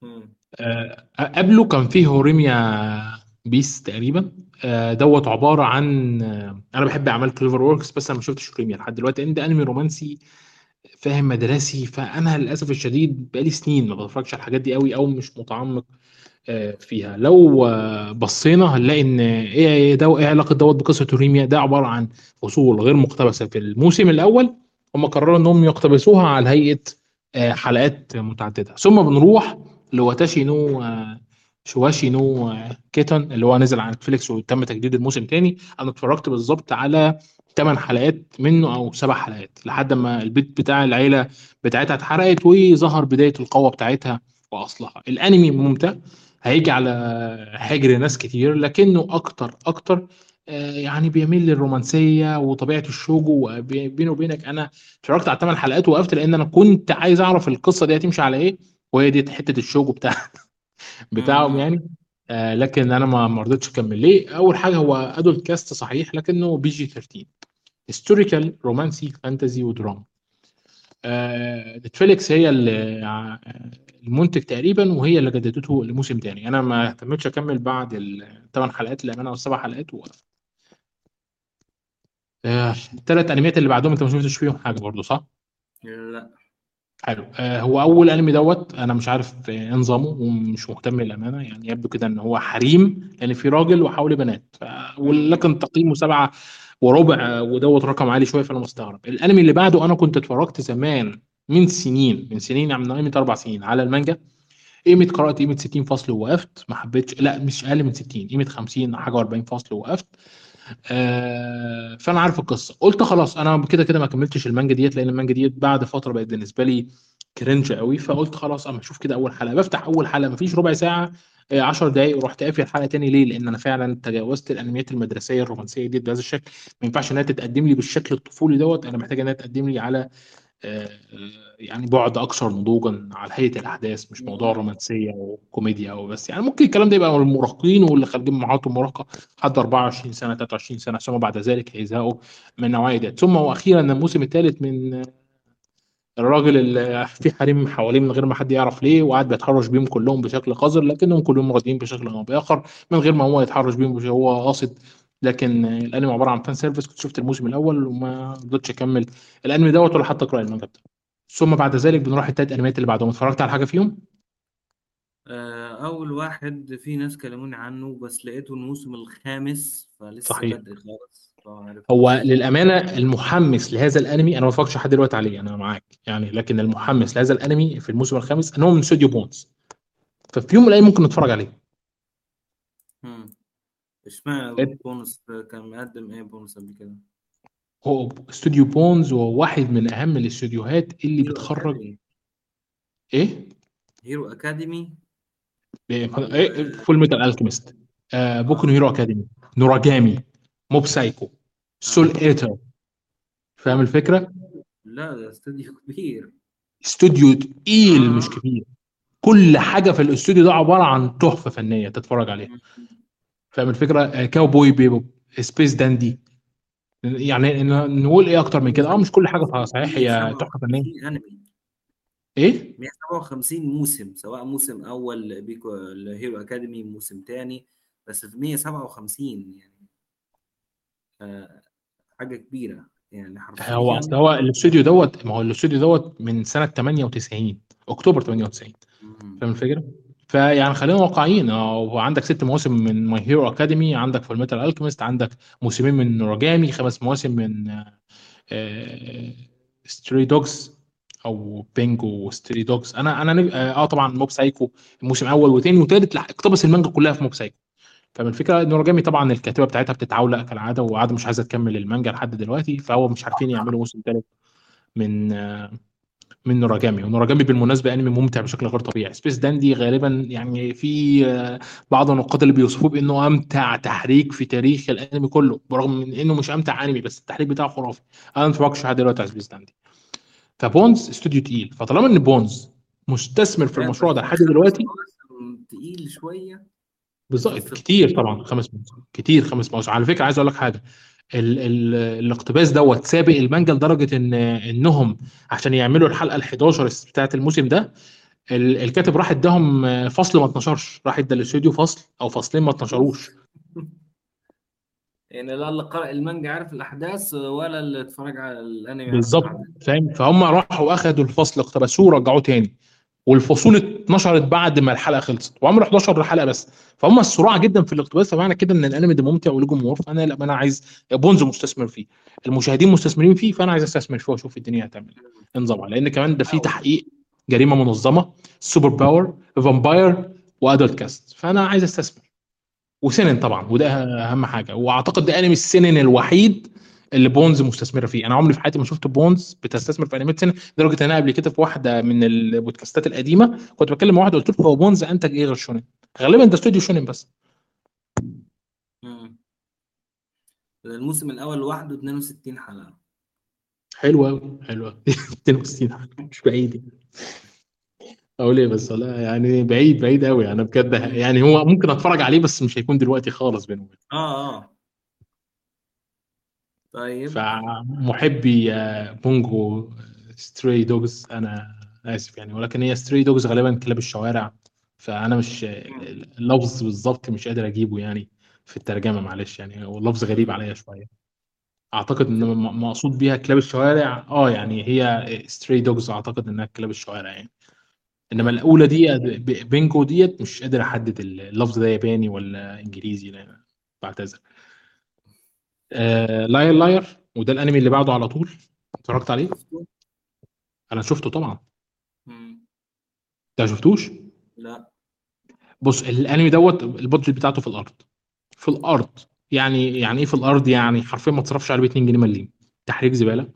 امم آه، قبله كان فيه هوريميا بيس تقريبا. آه، دوت عبارة عن آه، أنا بحب أعمال كليفر ووركس بس أنا ما شفتش هوريميا لحد دلوقتي لأن ده أنمي رومانسي فاهم مدرسي فأنا للأسف الشديد بقالي سنين ما بتفرجش على الحاجات دي قوي أو مش متعمق آه، فيها. لو آه، بصينا هنلاقي إن إيه ده إيه علاقة دوت بقصة هوريميا ده عبارة عن فصول غير مقتبسة في الموسم الأول هم قرروا إنهم يقتبسوها على هيئة آه، حلقات متعددة. ثم بنروح لواتاشي نو شياواسي نا كيكون اللي هو نزل على نتفليكس وتم تجديد الموسم تاني. أنا اتفرجت بالظبط على ثمان حلقات منه أو سبع حلقات لحد ما البيت بتاع العيلة بتاعتها اتحرقت وظهر بداية القوة بتاعتها وأصلها. الأنمي ممتع هيجي على حجر ناس كتير لكنه أكتر أكتر آه، يعني بيميل للرومانسية وطبيعة الشوجو بيني وبينك. أنا اتفرجت على ثمان حلقات ووقفت لأن أنا كنت عايز أعرف القصة دي هتمشي على إيه وهي دي حتة الشوجو بتاع بتاعهم يعني. آه، لكن أنا ما ما رضيتش أكمل. ليه؟ أول حاجة هو adult cast صحيح لكنه PG 13 historical رومانسي fantasy ودراما آه، نتفليكس هي المنتج تقريبا وهي اللي جددته لموسم تاني. أنا ما اهتمتش أكمل بعد الثمان حلقات للامانه أو السبع حلقات وقفت آه، الثلاث أنميات اللي بعدهم أنت ما شفتش فيهم حاجة برضو صح؟ لا. حلو. آه، هو أول أنمي دوت أنا مش عارف آه، إيه نظامه ومش مهتم للأمانة يعني يبدو كده إن هو حريم لأن في راجل وحوالي بنات. ف... امم ولكن تقييمه سبعة وربع ودوت رقم عالي شوية فأنا مستغرب. الأنمي اللي بعده أنا كنت اتفرجت زمان من سنين من سنين يعني من قيمه أربع سنين على المانجا. قيمة قرات قيمة 60 فصل ووقفت ما حبيتش لا مش أقل من 60 قيمة 50 حاجة و40 فصل ووقفت آه فأنا عارف القصة. قلت خلاص أنا كده كده ما كملتش المانجا ديت لأن المانجا ديت بعد فترة بقت بالنسبة لي cringe قوي فقلت خلاص أما أشوف كده أول حلقة. بفتح أول حلقة مفيش ربع ساعة 10 دقائق ورحت قافل الحلقة تاني. ليه؟ لأن أنا فعلا تجاوزت الأنميات المدرسية الرومانسية دي بهذا الشكل. ما ينفعش إنها تتقدم لي بالشكل الطفولي دوت. أنا محتاج إنها تقدم لي على آه، آه، يعني بعد أكثر نضوجا على هيئة الأحداث مش موضوع رومانسية وكوميديا أو بس. يعني ممكن الكلام ده يبقى للمراهقين واللي خارجين من مرحله المراهقة حد 24 سنة 23 سنة ثم بعد ذلك هيزهقوا من النوعية ثم وأخيرا الموسم الثالث من الراجل اللي في حريم حواليه من غير ما حد يعرف ليه وقاعد بيتحرش بيهم كلهم بشكل قذر لكنهم كلهم راضيين بشكل أو بآخر من غير ما هو يتحرش بيهم هو قاصد. لكن الأنمي عبارة عن fan service كنت شفت الموسم الأول وما رضيتش أكمل الأنمي دوت ولا حتى اقرا المانجا. ثم بعد ذلك بنروح التلات أنميات اللي بعدهم. اتفرجت على حاجة فيهم؟ آه، أول واحد في ناس كلموني عنه بس لقيته الموسم الخامس فلسه صحيح. بدري خالص. هو للأمانة المحمس لهذا الأنمي أنا ما اتفرجتش لحد دلوقتي عليه أنا معاك يعني لكن المحمس لهذا الأنمي في الموسم الخامس إن هو من استوديو بونز ففي يوم من الأيام ممكن نتفرج عليه. امم إشمعنى بونز كان مقدم إيه بونز قبل كده؟ هو استوديو بونز هو واحد من أهم الاستوديوهات اللي بتخرج اكاديمي إيه؟ هيرو اكاديمي إيه، إيه، ولا فول ميتال الكيميست آه بوكو هيرو اكاديمي نوراجامي موب سايكو سول آه. إيتر. فاهم الفكرة؟ لا ده استوديو كبير. استوديو تقيل آه. مش كبير. كل حاجة في الاستوديو ده عبارة عن تحفة فنية تتفرج عليها. فاهم الفكرة؟ آه كاوبوي بيبوب سبيس داندي. يعني نقول إيه أكتر من كده؟ آه مش كل حاجة صحيح هي تحفة فنية. 157 أنمي. إيه؟ 157 موسم سواء موسم أول Boku no Hero Academia موسم تاني. بس في 157 يعني. آه حاجة كبيرة يعني هو حرفيا أصل هو الاستوديو دوت ما هو الاستوديو دوت من سنة 98 أكتوبر 98 مم. فاهم الفكرة؟ فيعني خلينا واقعيين. آه وعندك ست مواسم من My Hero Academia عندك Fullmetal Alchemist عندك موسمين من نوراجامي خمس مواسم من Stray Dogs أو Bungo Stray Dogs أنا أنا آه طبعا Mob Psycho الموسم أول وثاني وثالث اقتبس المانجا كلها في Mob Psycho فمن الفكرة ان نوراجامي طبعا الكاتبة بتاعتها بتتعولق كالعادة وقاعدة مش عايزة تكمل المانجا لحد دلوقتي فهو مش عارفين يعملوا موسم ثالث من من نوراجامي ونوراجامي بالمناسبة أنمي ممتع بشكل غير طبيعي. Space Dandy غالبا يعني في آه، بعض النقاد اللي بيوصفوه بأنه أمتع تحريك في تاريخ الأنمي كله برغم من إنه مش أمتع أنمي بس التحريك بتاعه خرافي. أنا ما اتفرجتش لحد دلوقتي على Space Dandy. ف Bones استوديو تقيل. فطالما إن Bones مستثمر في المشروع ده لحد دلوقتي. تقيل شوية. بالظبط كتير طبعا خمس مواسم كتير خمس مواسم على فكرة عايز أقول لك حاجة ال ال الاقتباس دوت سابق المانجا لدرجة ان إنهم عشان يعملوا الحلقة ال 11 بتاعت الموسم ده ال- الكاتب راح اداهم فصل ما اتنشرش راح ادى الاستوديو فصل أو فصلين ما اتنشروش يعني لا اللي قرأ المانجا عارف الأحداث ولا اللي اتفرج على الأنمي. عارف بالظبط فاهم؟ فهم راحوا أخدوا الفصل اقتبسوه ورجعوه تاني. والفصول اتنشرت بعد ما الحلقة خلصت وعملوا 11 حلقة بس. فهم السرعه جدا في الاقتباس فمعنى كده إن الأنمي ده ممتع وله جمهور فأنا لا أنا عايز Bones مستثمر فيه المشاهدين مستثمرين فيه فأنا عايز أستثمر فيه وأشوف الدنيا هتعمل إيه. نظامها لأن كمان ده فيه تحقيق جريمة منظمة super power vampire و adult cast فأنا عايز أستثمر. و seinen طبعا وده أهم حاجة. وأعتقد ده أنمي ال seinen الوحيد اللي Bones مستثمرة فيه. أنا عمري في حياتي ما شفت Bones بتستثمر في seinen لدرجة إن أنا قبل كده في واحدة من البودكاستات القديمة كنت بكلم مع واحد قلت له هو Bones أنتج إيه غير shonen غالبا ده استوديو shonen بس. الموسم الأول لوحده 62 حلقة. حلو قوي حلو قوي 62 حلقة، مش بعيد يعني. أقول إيه بس؟ لا يعني بعيد بعيد قوي أنا بجد يعني هو ممكن أتفرج عليه بس مش هيكون دلوقتي خالص بينه وبين آه آه. طيب. فمحبي آه، Bungo Stray Dogs أنا آسف يعني ولكن هي Stray Dogs غالبا كلاب الشوارع. فأنا مش اللفظ بالظبط مش قادر أجيبه يعني في الترجمة معلش يعني. هو اللفظ غريب عليا شوية. أعتقد إن مقصود بيها كلاب الشوارع. آه يعني هي Stray Dogs أعتقد إنها كلاب الشوارع يعني. إنما. الأولى دي Bungo ديت مش قادر أحدد اللفظ ده ياباني ولا إنجليزي بعتذر. آه Liar Liar وده الانمي اللي بعده على طول. اتفرجت عليه؟ أنا شفته طبعا. أنت ما شفتوش؟ لا. بص الانمي دوت ال budget بتاعته في الأرض. في الأرض. يعني يعني إيه في الأرض؟ يعني حرفيا ما تصرفش عليه ب 2 جنيه مليم. تحريك زبالة.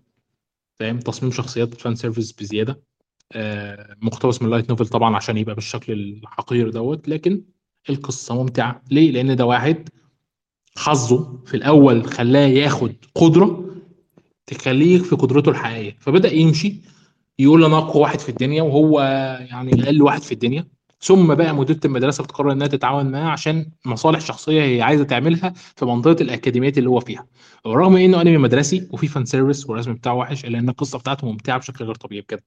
فاهم؟ تصميم شخصيات fan service بزيادة. آه مقتبس من light novel طبعا عشان يبقى بالشكل الحقير دوت. لكن القصة ممتعة. ليه؟ لأن ده واحد حظه في الأول خلاه ياخد قدرة تخليه في قدرته الحقيقية. فبدأ يمشي يقول أنا أقوى واحد في الدنيا وهو يعني أقل واحد في الدنيا. ثم بقى مديره المدرسة بتقرر إنها تتعاون معاه عشان مصالح شخصية هي عايزة تعملها في منطقة الاكاديميات اللي هو فيها. ورغم إنه أنمي مدرسي وفي fan service والرسم بتاعه وحش إلا إن القصة بتاعته ممتعة بشكل غير طبيعي بجد.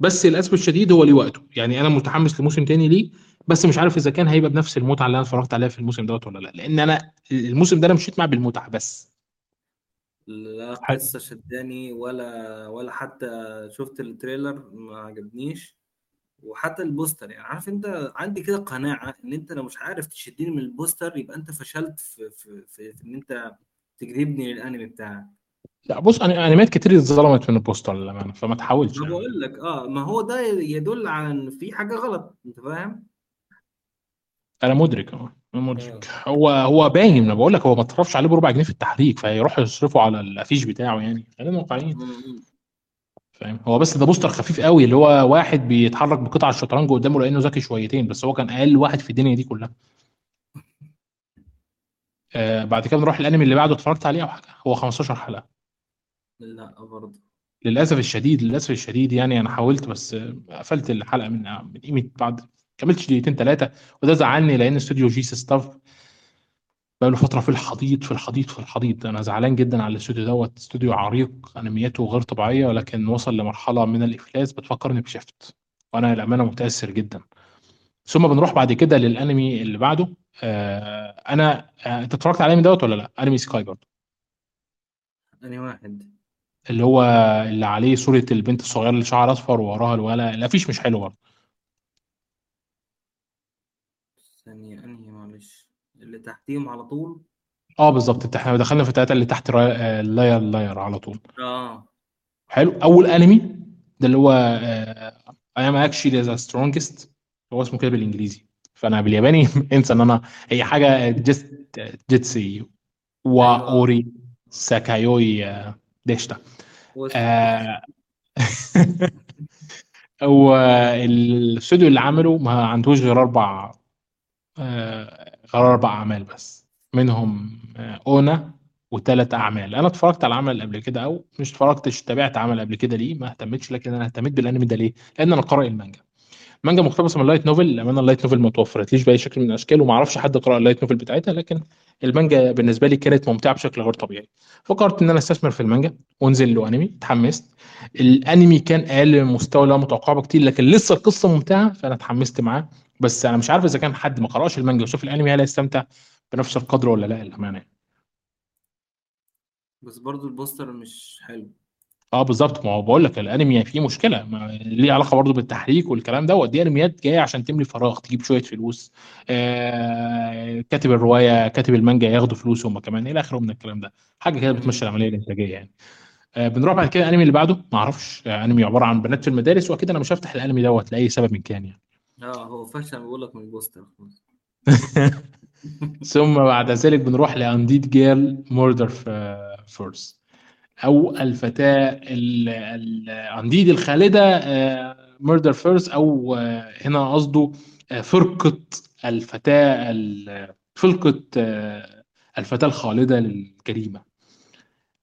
بس للاسف الشديد هو ليه وقته. يعني أنا متحمس لموسم تاني ليه. بس مش عارف إذا كان هيبقى بنفس المتعة اللي أنا اتفرجت عليها في الموسم دوت ولا لأ. لأن أنا الموسم ده أنا مشيت معاه بالمتعة بس. لا قصة شداني ولا ولا حتى شفت ال trailer ما عجبنيش. وحتى البوستر يعني عارف أنت عندي كده قناعة إن أنت لو مش عارف تشدني من البوستر يبقى أنت فشلت في في في, في إن أنت تجذبني للأنمي بتاعك. لا بص أنا انميات كتير اتظلمت من البوستر للأمانة فما تحاولش ما يعني. بقول لك آه ما هو ده يدل على إن في حاجة غلط أنت فاهم؟ أنا مدرك آه أنا مدرك. هو هو باين أنا بقول لك هو ما تصرفش عليه بربع جنيه في التحريك فيروح يصرفوا على الافيش بتاعه يعني. خلينا واقعيين. فاهم؟ هو بس ده بوستر خفيف قوي اللي هو واحد بيتحرك بقطع الشطرنج قدامه لأنه ذكي شويتين بس هو كان أقل واحد في الدنيا دي كلها. آه بعد كده نروح الانمي اللي بعده اتفرجت عليه أو حاجة؟ هو 15 حلقة. لا برضه. للأسف الشديد للأسف الشديد يعني أنا حاولت بس قفلت الحلقة من من قيمة بعد كملتش دقيقتين ثلاثة وده زعلني لأن استوديو J.C.Staff بقى له فترة في الحضيض في الحضيض في الحضيض. أنا زعلان جدا على الاستوديو دوت. استوديو عريق أنمياته غير طبيعية ولكن وصل لمرحلة من الإفلاس بتفكرني ب Shaft. وأنا للأمانة متأثر جدا. ثم بنروح بعد كده للأنمي اللي بعده. آه أنا آه أنت اتفرجت على الأنمي دوت ولا لأ؟ أنمي isekai برضه. أنهي واحد؟ اللي هو اللي عليه صورة البنت الصغيرة اللي شعرها أصفر ووراها الولا الافيش مش حلو برضه ثانية انهي معلش اللي تحتيهم على طول؟ آه بالظبط. إحنا دخلنا في التلاتة اللي تحت آه، Liar Liar على طول. آه. حلو. أول انمي ده اللي هو I am Actually the Strongest هو اسمه كده بالإنجليزي. فأنا بالياباني. انسى إن أنا هي حاجة جست 実は俺最強 آه، でした. آه، هو الاستوديو اللي عمله ما عندوش غير أربع آه، غير أربع أعمال بس منهم آه، ONA وثلاث أعمال. أنا اتفرجت على العمل قبل كده أو مش اتفرجتش تابعت عمل قبل كده ليه ما اهتمتش لكن أنا اهتميت بالأنمي ده ليه؟ لأن أنا قارئ المانجا. مانجا مقتبسة من ال light novel للامانه ال light novel ما توفرتليش بأي شكل من الأشكال وما أعرفش حد قرأ ال light novel بتاعتها لكن المانجا بالنسبة لي كانت ممتعة بشكل غير طبيعي. فكرت إن أنا أستثمر في المانجا وأنزل له أنمي اتحمست. الأنمي كان أقل من المستوى اللي أنا متوقعه بكتير لكن لسه القصة ممتعة فأنا اتحمست معاه. بس أنا مش عارف إذا كان حد ما قرأش المانجا وشاف الأنمي هل هيستمتع بنفس القدر ولا لأ للأمانة يعني. بس برضو البوستر مش حلو. آه بالظبط ما هو بقول لك الأنمي فيه مشكلة. ما ليه علاقة برضه بالتحريك والكلام دوت. دي أنميات جاية عشان تملي فراغ تجيب شوية فلوس. آه كاتب الرواية كاتب المانجا ياخدوا فلوس هم كمان. إلى آخره من الكلام ده. حاجة كده. بتمشي العملية الإنتاجية يعني. آه بنروح بعد كده الأنمي اللي بعده؟ ما أعرفش. آه أنمي عبارة عن بنات في المدارس وأكيد أنا مش هفتح الأنمي دوت لأي سبب من كان يعني. آه هو فشل بقول لك من البوستر ثم بعد ذلك بنروح ل Undead Girl Murder Farce أو الفتاة ال undead الخالدة Murder Farce أو آه، هنا قصده آه، فرقة الفتاة ال- فرقة آه، الفتاة الخالدة للجريمة.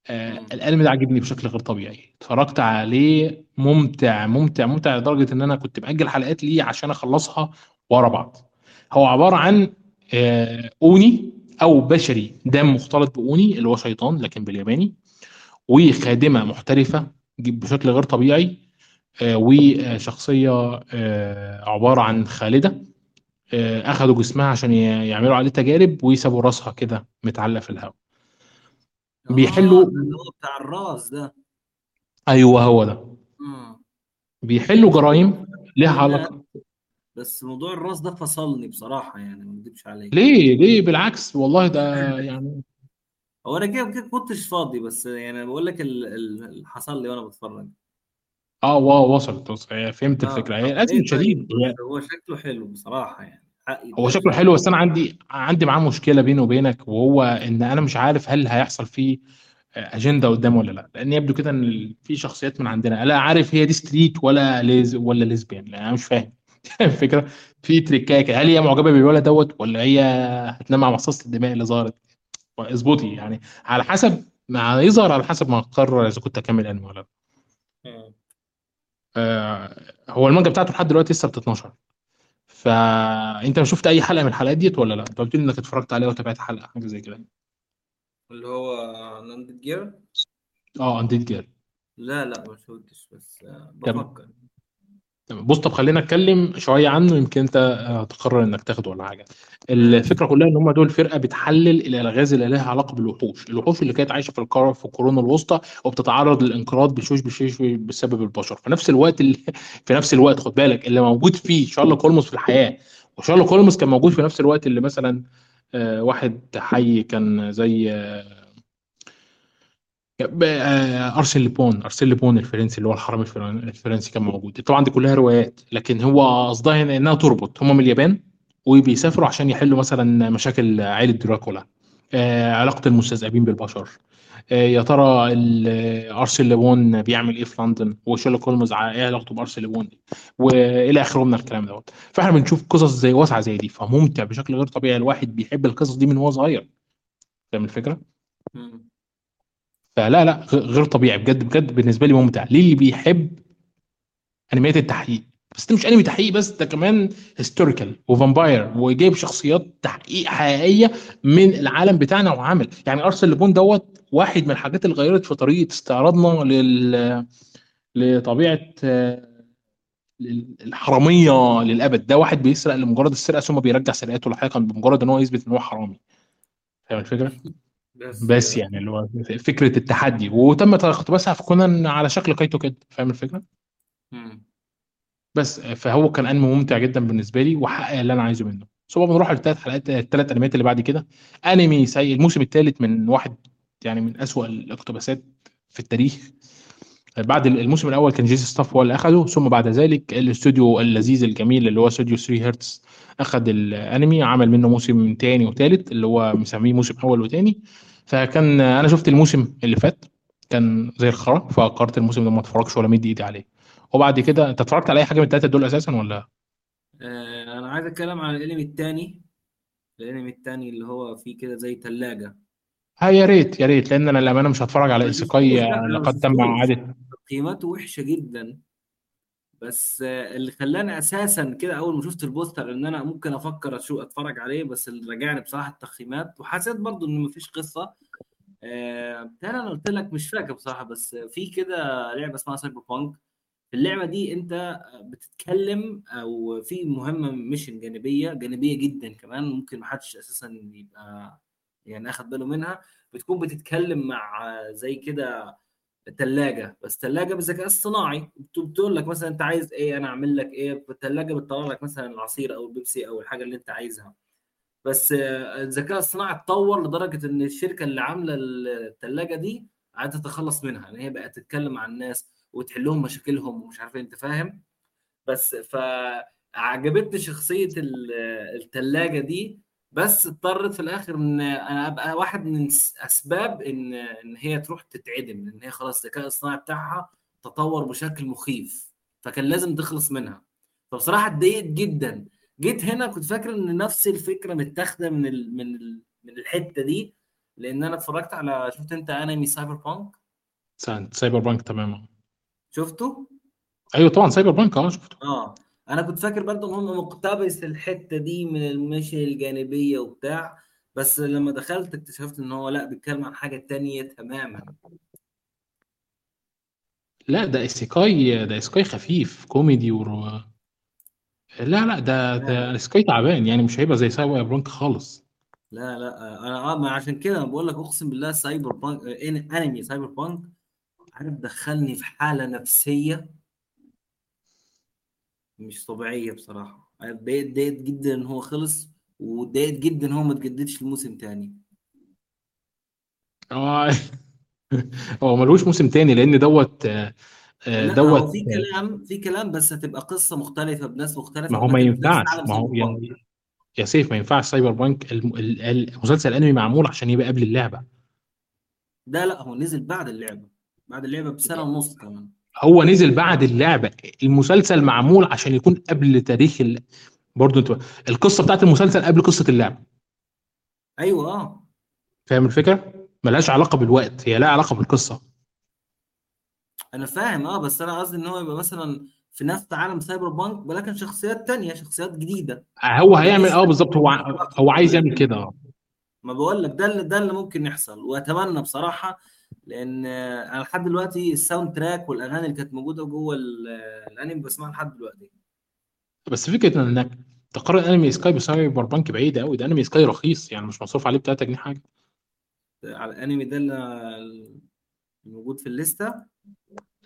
آه،. الأنمي ده عجبني بشكل غير طبيعي. اتفرجت عليه ممتع ممتع ممتع لدرجة إن أنا كنت بأجل حلقات ليه عشان أخلصها ورا بعض. هو عبارة عن آه، أوني أو بشري دم مختلط بأوني اللي هو شيطان لكن بالياباني وخادمة محترفة بشكل غير طبيعي آه، وشخصية آه، عبارة عن خالدة آه، اخذوا جسمها عشان يعملوا عليه تجارب ويسابوا راسها كده متعلق في الهواء بيحلوا ده اللي هو بتاع الراس ده. أيوه هو ده. مم. بيحلوا جرائم لها ده علاقة. بس موضوع الراس ده فصلني بصراحة يعني ما اكدبش عليك. ليه؟ ليه؟ بالعكس والله ده يعني هو أنا كده كده كنتش فاضي بس يعني بقول لك ال- ال- اللي حصل لي وأنا بتفرج. آه wow وصلت وصلت. هي فهمت آه الفكرة. هي لازم شديد طيب؟ بس هو شكله حلو بصراحة يعني. هو يتقال شكله حلو بس أنا عندي عندي معاه مشكلة بيني وبينك وهو إن أنا مش عارف هل هيحصل فيه أجندة قدام ولا لأ لأن يبدو كده إن في شخصيات من عندنا لا عارف هي دي straight ولا les ولا lesbian لا أنا مش فاهم الفكرة في تريكاية. هل هي معجبة بالولد دوت ولا هي هتنام مع مصاصه الدماء اللي ظهرت اظبطي يعني على حسب ما يظهر على حسب ما أقرر إذا كنت أكمل انمي ولا لأ. آه هو المانجا بتاعته لحد دلوقتي لسه بتتنشر فأنت شفت أي حلقة من الحلقات ديت ولا لأ؟ أنت قلت لي إنك اتفرجت عليها وتابعت حلقة حاجة زي كده اللي هو Undead Girl آه Undead Girl لا لا ما شفتش بس آه، تمام بفكر. بص طب خلينا نتكلم شوية عنه يمكن انت آه، تقرر انك تاخده ولا حاجة. الفكرة كلها إن هم دول فرقة بتحلل الالغاز اللي لها علاقة بالوحوش. الوحوش اللي كانت عايشة في القاره في القرون الوسطى وبتتعرض للانقراض بشوش بشوش بسبب البشر. في نفس الوقت اللي في نفس الوقت خد بالك اللي موجود فيه شارلوك هولمز في الحياة وشارلوك هولمز كان موجود في نفس الوقت اللي مثلا آه، واحد حي كان زي آه، أرسين لوبين أرسين لوبين الفرنسي اللي هو الحرامي الفرن- الفرنسي كان موجود. طبعا دي كلها روايات لكن هو قصدها هنا إنها تربط. هم من اليابان وبيسافروا عشان يحلوا مثلا مشاكل عائلة دراكولا آه، علاقة المستذئبين بالبشر. آه، يا ترى أرسين لوبين بيعمل إيه في لندن؟ وشيرلوك هولمز إيه علاقته بأرسين لوبين وإلى آخره من الكلام دوت. فإحنا بنشوف قصص زي واسعة زي دي فممتع بشكل غير طبيعي. الواحد بيحب القصص دي من هو صغير. فاهم الفكرة. فلا لا غير طبيعي بجد بجد بالنسبة لي ممتع. ليه اللي بيحب أنميات التحقيق؟ بس ده مش أنمي تحقيق بس ده كمان historical و vampire وجايب شخصيات تحقيق حقيقية من العالم بتاعنا وعامل. يعني أرسين لوبين دوت واحد من الحاجات اللي غيرت في طريقة استعراضنا لل لطبيعة الحرامية للأبد. ده واحد بيسرق لمجرد السرقة ثم بيرجع سرقته. لاحقا بمجرد إن هو يثبت إن هو حرامي. فاهم الفكرة؟ بس. بس يعني اللي هو فكرة التحدي. وتم اقتباسها في كونان على شكل كايتو كده. فاهم الفكرة؟ مم. بس فهو كان أنمي ممتع جدا بالنسبة لي وحقق اللي أنا عايزه منه. ثم بنروح للثلاث حلقات الثلاث أنميات اللي بعد كده. أنمي سيء الموسم الثالث من واحد يعني من أسوأ الاقتباسات في التاريخ. بعد الموسم الأول كان J.C.Staff هو اللي أخده. ثم بعد ذلك الاستوديو اللذيذ الجميل اللي هو استوديو 3 هرتز أخد الأنمي عمل منه موسم تاني وتالت اللي هو مسميه موسم أول وتاني. فكان أنا شفت الموسم اللي فات كان زي الخرا فقررت الموسم ده ما أتفرجش ولا مدي إيدي عليه. وبعد كده أنت اتفرجت على أي حاجة من الثلاثه دول أساسا ولا؟ آه أنا عايز أتكلم عن الأنمي التاني. الأنمي التاني اللي هو فيه كده زي ثلاجة ها يا ريت يا ريت لأن أنا للأمانة مش هتفرج على isekai لقد تم اعاده تقييماته وحشة جدا. بس اللي خلاني أساسا كده أول ما شفت البوستر إن أنا ممكن أفكر أشوف أتفرج عليه بس اللي رجعني بصراحة التقييمات. وحسيت برضو إن مفيش قصة. آه أنا قلت لك مش فاكر بصراحة بس في كده لعبة اسمها Cyberpunk اللعبة دي أنت بتتكلم أو في مهمة mission جانبية جانبية جدا كمان ممكن محدش أساسا يبقى يعني أخد باله منها. بتكون بتتكلم مع زي كده ثلاجة بس ثلاجة بالذكاء الصناعي بت- بتقول لك مثلا أنت عايز إيه أنا أعمل لك إيه؟ الثلاجة بتطلع لك مثلا العصير أو البيبسي أو الحاجة اللي أنت عايزها. بس آه، الذكاء الصناعي اتطور لدرجة إن الشركة اللي عاملة الثلاجة دي عايزة تتخلص منها. ان هي بقت تتكلم مع الناس وتحل لهم مشاكلهم ومش عارف إيه، أنت فاهم؟ بس فعجبتني شخصية ال- التلاجة دي بس اضطرت في الآخر إن أنا أبقى واحد من أسباب إن إن هي تروح تتعدم لأن هي خلاص الذكاء الصناعي بتاعها تطور بشكل مخيف فكان لازم تخلص منها. فبصراحة اتضايقت جدا. جيت هنا كنت فاكر إن نفس الفكرة متاخدة من ال من ال من الحتة دي لأن أنا اتفرجت على شفت أنت أنمي Cyberpunk Cyberpunk تماما. شفته؟ أيوه طبعا Cyberpunk آه شفته. آه. أنا كنت فاكر برضه إن هم مقتبس الحتة دي من ال mission الجانبية وبتاع بس لما دخلت اكتشفت إن هو لأ بيتكلم عن حاجة تانية تماما. لأ ده إيسيكاي ده إيسيكاي خفيف كوميدي ورو... لأ لأ ده ده لا إيسيكاي تعبان يعني مش هيبقى زي Cyberpunk خالص. لأ لأ أنا آه ما عشان كده بقول لك أقسم بالله Cyberpunk آه، أنمي Cyberpunk عارف دخلني في حالة نفسية مش طبيعية بصراحة. أنا اتضايقت اتضايقت جدا إن هو خلص واتضايقت جدا إن هو ما اتجددش لموسم تاني. هو هو ملوش موسم تاني لأن دوت آه، آه، لا هو دوت في كلام في كلام بس هتبقى قصة مختلفة بناس ما مختلفه هو ما في نفس ينفعش ما هو يعني يا سيف ما ينفعش Cyberpunk الم- ال- المسلسل الانمي معمول عشان يبقى قبل اللعبة. ده لا هو نزل بعد اللعبة. بعد اللعبة بسنة ونص كمان. هو نزل بعد اللعبة. المسلسل معمول عشان يكون قبل تاريخ ال... برضه انت القصة بتاعت المسلسل قبل قصة اللعبة. أيوه آه. فاهم الفكرة؟ ملهاش علاقة بالوقت هي لها علاقة بالقصة. أنا فاهم آه بس أنا قصدي إن هو يبقى مثلا في نفس عالم سايبر بانك ولكن شخصيات تانية شخصيات جديدة. هو ما هيعمل آه بالظبط. هو هو عايز يعمل كده آه. ما بقول لك ده اللي ده اللي ممكن يحصل. وأتمنى بصراحة لأن أنا لحد دلوقتي ال soundtrack والاغاني اللي كانت موجودة جوه ال- الانمي بسمعها لحد دلوقتي. بس فكرة انك تقارن انمي إيسيكاي ب Cyberpunk بعيده قوي ده انمي إيسيكاي رخيص يعني مش مصروف عليه ب 3 جنيه حاجة. على الانمي ده اللي الموجود في الليستة؟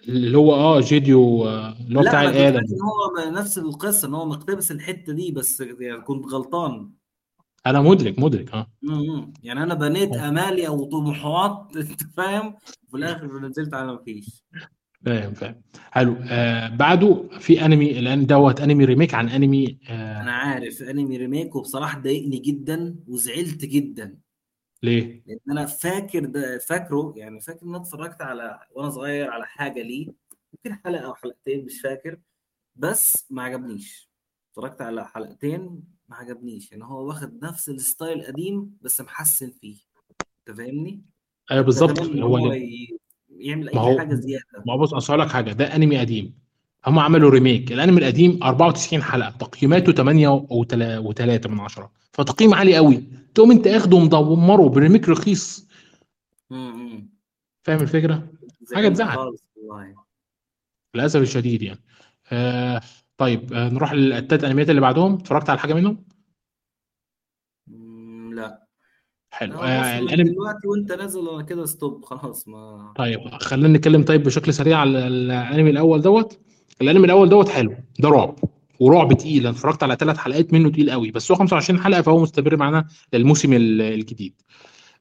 اللي هو آه جيديو آه، اللي هو بتاع إن هو نفس القصة إن هو مقتبس الحتة دي بس يعني كنت غلطان. أنا مدرك مدرك آه. يعني أنا بنيت أمالي أو طموحات أنت فاهم؟ وفي الآخر نزلت على ما فيش فاهم فاهم. حلو. آه بعده في أنمي الآن دوت أنمي ريميك عن أنمي آه. أنا عارف أنمي ريميك وبصراحة ضايقني جدا وزعلت جدا. ليه؟ لأن أنا فاكر ده فاكره يعني فاكر إن أنا اتفرجت على وأنا صغير على حاجة ليه. ممكن حلقة أو حلقتين مش فاكر. بس ما عجبنيش. اتفرجت على حلقتين ما عجبنيش. يعني هو واخد نفس ال style القديم بس محسن فيه. انت فاهمني؟ أيوه بالظبط. هو هو؟ ي- يعمل ما أي هو حاجة زيادة. ما هو بص أصل لك حاجة ده أنمي قديم. هم عملوا remake الأنمي القديم 94 حلقة تقييماته 8 و3 من 10 فتقييم عالي قوي. تقوم أنت أخده ومدمره ب remake رخيص. امم فاهم الفكرة؟ حاجة تزعل. للأسف الشديد يعني. آه طيب آه نروح للتلات أنميات اللي بعدهم. اتفرجت على حاجة منهم؟ مم، لا. حلو. آه الأنمي دلوقتي وأنت نازل أنا كده ستوب خلاص ما طيب خلينا نتكلم طيب بشكل سريع على الأنمي الأول دوت. الأنمي الأول دوت حلو ده رعب ورعب تقيل. أنا اتفرجت على ثلاث حلقات منه تقيل قوي بس هو 25 حلقة فهو مستمر معانا للموسم ال- الجديد.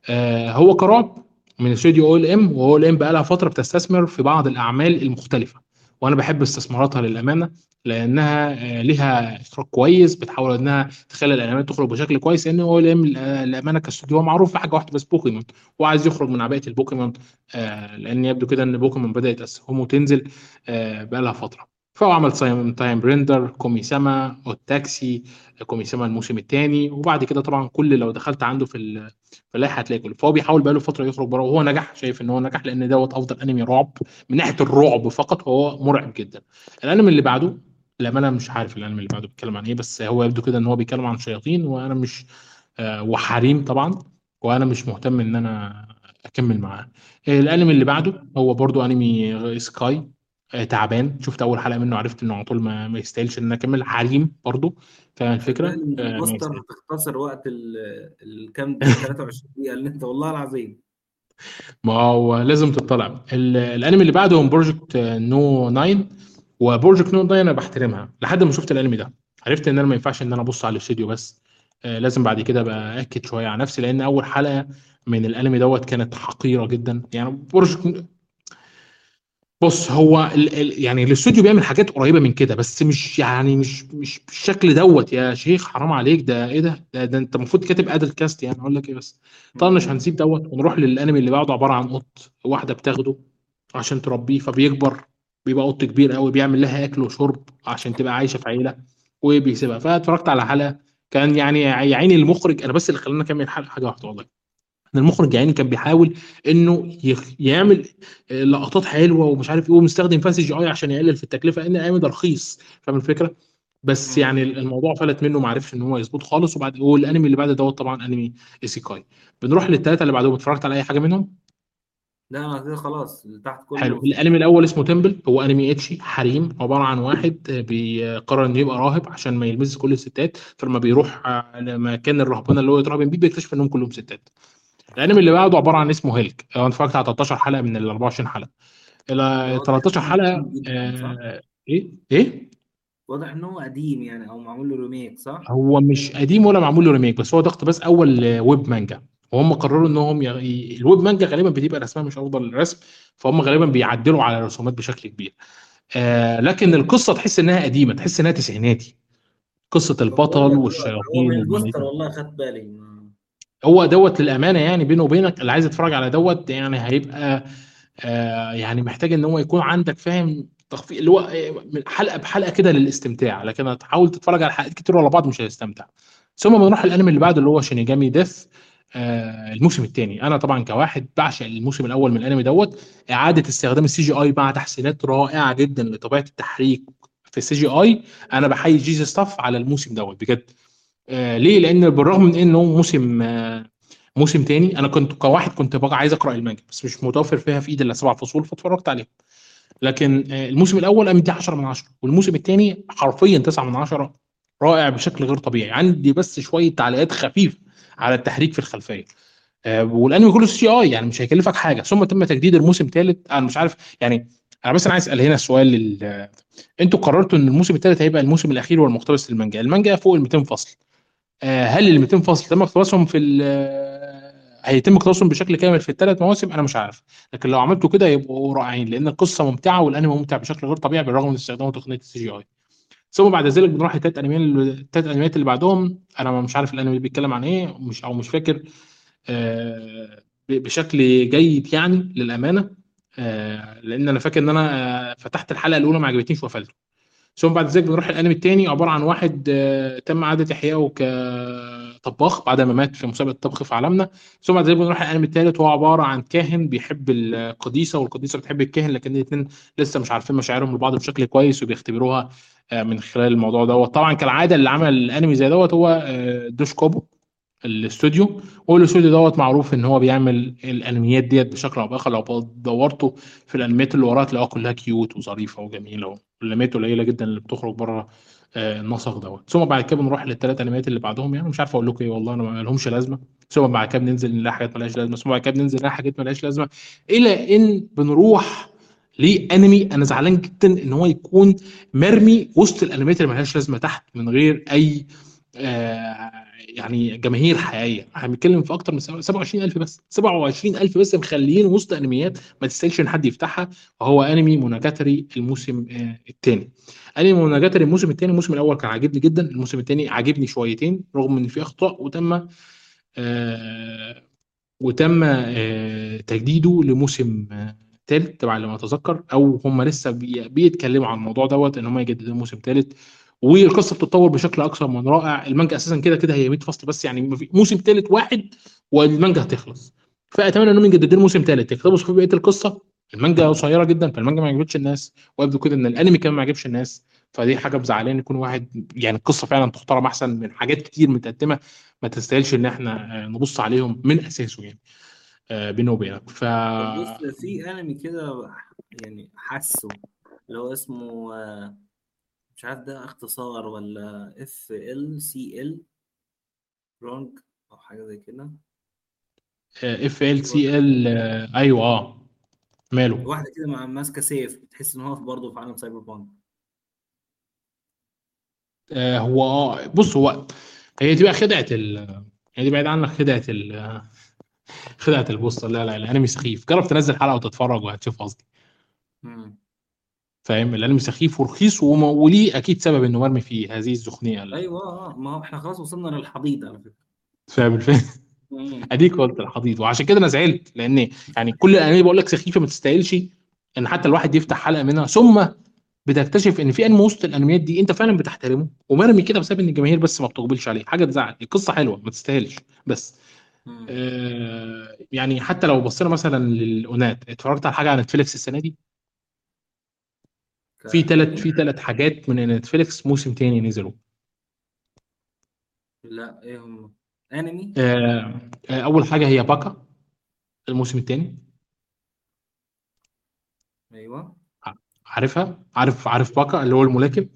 آه هو كرعب من استوديو أو ال ام واو ال ام بقى لها فترة بتستثمر في بعض الأعمال المختلفة وأنا بحب استثماراتها للأمانة. لأنها آه لها إخراج كويس بتحاول إنها تخلي الانميات تخرج بشكل كويس لأن ام الامانه كاستوديو هو معروف في حاجة واحدة بس بوكيمون. وعايز يخرج من عباءه البوكيمون آه لأن يبدو كده إن بوكيمون بدأت اسهمه تنزل آه بقى لها فترة. فهو عمل تايم تايم بريندر كومي سما والتاكسي كومي سما الموسم الثاني وبعد كده طبعا كل لو دخلت عنده في في اللائحة هتلاقي كله. فهو بيحاول بقاله فترة يخرج بره وهو نجح شايف إن هو نجح لأن دوت أفضل أنمي رعب من ناحية الرعب فقط هو مرعب جدا. الأنمي اللي بعده للامانه مش عارف الانمي اللي بعده بيتكلم عن إيه بس هو يبدو كده إن هو بيتكلم عن شياطين وأنا مش آه وحريم طبعا وأنا مش مهتم إن أنا أكمل معاه. الانمي اللي بعده هو برضو أنمي إيسيكاي آه، تعبان. شفت أول حلقة منه عرفت إنه على طول ما, ما يستاهلش إن أنا أكمل. حريم برضو فاهم الفكرة؟ آه، ال poster يستاهل. تختصر وقت ال- الكام ال 23 دقيقة اللي أنت والله العظيم. ما هو لازم تطلع. ال- الأنمي اللي بعده هو Project No. 9 و Project No. 9 أنا بحترمها. لحد ما شفت الانمي ده. عرفت ان أنا ما ينفعش ان أنا ابص على الاستوديو بس. آه، لازم بعد كده ابقى اكد شوية على نفسي لأن أول حلقة من الانمي دوت كانت حقيرة جدا. يعني Project بص هو ال ال يعني الاستوديو بيعمل حاجات قريبة من كده بس مش يعني مش مش بالشكل دوت. يا شيخ حرام عليك. ده إيه ده؟ ده, ده أنت المفروض كاتب adult cast يعني. أقول لك إيه بس. مم. هنسيب دوت ونروح للانمي اللي بعده عبارة عن قط واحدة بتاخده عشان تربيه فبيكبر. بيبقى قط كبير قوي بيعمل لها أكل وشرب عشان تبقى عايشة في عيلة وبيسيبها. فاتفرجت على حلقة كان يعني يا عيني المخرج أنا بس اللي خلاني أكمل الحلقة حاجة واحدة والله. إن المخرج يعني كان بيحاول إنه يخ- يعمل لقطات حلوة ومش عارف إيه ومستخدم فيها CGI عشان يقلل في التكلفة لأن الانمي ده رخيص. فاهم الفكرة؟ بس. يعني الموضوع فلت منه ما عرفش إن هو يظبط خالص. وبعد والأنمي اللي بعد دوت طبعا أنمي ايسيكاي بنروح للثلاثه اللي بعدهم. اتفرجت على أي حاجة منهم؟ لا أنا كده خلاص تحت حلو. كله الانمي الأول اسمه Temple هو انمي ecchi حريم عبارة عن واحد آه، بيقرر إنه يبقى راهب عشان ما يلمس كل الستات فلما بيروح آه، لمكان الرهبنة اللي هو يترهبن بيه بيكتشف إنهم كلهم ستات. الانمي اللي بعده عبارة عن اسمه Helck أنا اتفرجت على 13 حلقة من ال 24 حلقة. ال واضح 13 ان هو حلقة؟ آه إيه؟ إيه؟ واضح ان هو قديم يعني أو معمول له remake صح؟ هو مش قديم ولا معمول له remake بس هو ده اقتباس أول ويب مانجا وهم قرروا إنهم يغ... ي- الويب مانجا غالبا بتبقى رسمها مش أفضل رسم فهم غالبا بيعدلوا على الرسومات بشكل كبير. آه لكن القصة تحس إنها قديمة تحس إنها تسعيناتي. قصة البطل والشياطين ال poster والله خدت بالي. هو دوت للأمانة يعني بينه وبينك اللي عايز يتفرج على دوت يعني هيبقى آه يعني محتاج إن هو يكون عندك فاهم تخفيض اللي هو آه، حلقة بحلقة كده للاستمتاع. لكن هتحاول تتفرج على حلقات كتير ورا بعض مش هتستمتع ثم بنروح الانمي اللي بعده اللي هو شينيجامي Death. الموسم الثاني أنا طبعا كواحد بعشق الموسم الأول من الأنمي دوت. إعادة استخدام ال CGI مع تحسينات رائعة جدا لطبيعة التحريك في ال CGI. أنا بحيي J.C.Staff على الموسم دوت بجد. آه ليه؟ لأن بالرغم من إنه موسم آه موسم تاني أنا كنت كواحد كنت بقى عايز أقرأ المانجا بس مش متوفر فيها في إيدي إلا سبع فصول فاتفرجت عليها لكن آه الموسم الأول قام 10 من 10 والموسم الثاني حرفيا 9 من 10 رائع بشكل غير طبيعي. عندي بس شوية تعليقات خفيفة على التحريك في الخلفية. آه والأنمي كله سي آي يعني مش هيكلفك حاجة. ثم تم تجديد الموسم الثالث. أنا مش عارف يعني أنا بس أنا عايز أسأل هنا السؤال لل... أنتوا قررتوا إن الموسم الثالث هيبقى الموسم الأخير والمقتبس للمانجا المانجا؟ فوق ال 200 فصل. آه، هل ال 200 فصل تم اقتباسهم في ال- هيتم اقتباسهم بشكل كامل في الثلاث مواسم؟ أنا مش عارف. لكن لو عملتوا كده يبقوا رائعين لأن القصة ممتعة والأنمي ممتع بشكل غير طبيعي بالرغم من استخدام تقنيه السي جي آي. ثم بعد ذلك بنروح للثلاث انميات الثلاث انميات اللي بعدهم. أنا مش عارف الأنمي بيتكلم عن إيه مش أو مش فاكر. آه، بشكل جيد يعني للأمانة. آه، لأن أنا فاكر إن أنا آه، فتحت الحلقة الأولى ما عجبتنيش وقفلت ثم بعد ذلك بنروح الانمي الثاني عبارة عن واحد آه، تم اعاده إحيائه كطباخ بعد ما مات في مسابقة طبخ في عالمنا. ثم بعد ذلك بنروح الانمي الثالث وهو عبارة عن كاهن بيحب القديسة والقديسة بتحب الكاهن لكن الاثنين لسه مش عارفين مشاعرهم لبعض بشكل كويس وبيختبروها آه، من خلال الموضوع دوت. طبعا كالعادة اللي عمل الانمي زي دوت هو آه، Doga Kobo الاستوديو. والاستوديو دوت معروف إن هو بيعمل الأنميات ديت بشكل أو بآخر. لو دورتوا في الأنميات اللي وراها تلاقوها كلها cute وظريفة وجميلة والانميات قليلة جدا اللي بتخرج بره آه، النسق دوت. ثم بعد كده بنروح للثلاث أنميات اللي بعدهم يعني. مش عارف أقول لكم إيه والله أنا ما لهمش لازمة. ثم بعد كده بننزل نلاقي حاجات مالهاش لازمة. ثم بعد كده بننزل نلاقي حاجات مالهاش لازمة. إلى إن بنروح لأنمي أنا زعلان جدا إن هو يكون مرمي وسط الأنميات اللي مالهاش لازمة تحت من غير أي آه يعني جماهير حقيقية. إحنا بنتكلم في أكتر من 27000 بس. 27000 بس مخليين وسط أنميات ما تستاهلش إن حد يفتحها وهو أنمي موناجاتري الموسم آه الثاني أنمي موناجاتري الموسم الثاني الموسم الأول كان عاجبني جدا الموسم الثاني عاجبني شويتين رغم إن في أخطاء وتم آه وتم آه تجديده لموسم آه ثالث تبع اللي ما أتذكر أو هم لسه بي- بيتكلموا عن الموضوع دوت إن هم يجددوا موسم ثالث والقصة بتتطور بشكل أكثر من رائع. المانجا أساسا كده كده هي 100 فصل بس يعني موسم ثالث واحد والمانجا هتخلص. فأتمنى إنهم يجددوا موسم ثالث يقتبسوا في بقية القصة. المانجا قصيرة جدا فالمانجا ما عجبتش الناس ويبدو كده إن الأنمي كمان ما عجبش الناس. فدي حاجة مزعلاني يكون واحد يعني القصة فعلا تحترم أحسن من حاجات كتير متقدمة ما تستاهلش إن إحنا آه، نبص عليهم من أساسه يعني. آه، بيني وبينك. ف بص في أنمي كده يعني حاسه اللي هو اسمه آه، مش عارف ده اختصار ولا FLCL Grunge أو حاجة زي كده. FLCL أيوه آه ماله. واحدة كده مع ماسكة سيف بتحس إن هو برضه في عالم cyberpunk آه هو آه بص هو هي دي بقى خدعة ال هي دي بعيد عنك خدعة ال خدعة البوستر. لا لا الانمي سخيف. جرب تنزل حلقة وتتفرج وهتشوف قصدي. مم. فاهم؟ الانمي سخيف ورخيص وليه أكيد سبب إنه مرمي في هذه السخنية ال- أيوه آه ما هو إحنا خلاص وصلنا للحضيض على فكرة. فاهم مم. أديك قلت الحضيض وعشان كده أنا زعلت لأن يعني كل الانمي بقول لك سخيفة ما تستاهلش؟ إن حتى الواحد يفتح حلقة منها ثم بتكتشف إن في أنمي وسط الأنميات دي أنت فعلا بتحترمه. ومرمي كده بسبب إن الجماهير بس ما بتقبلش عليه. حاجة تزعل. القصة حلوة ما تستاهلش. بس. آه يعني حتى لو بصينا مثلا للأونات اتفرجت على حاجة على نتفليكس السنة دي؟ في ثلاث في ثلاث حاجات من نتفليكس موسم تاني نزلوا. لا إيه هم؟ انمي؟ آه آه أول حاجة هي باكا الموسم الثاني أيوه. عارفها؟ عارف عارف باكي اللي هو الملاكم؟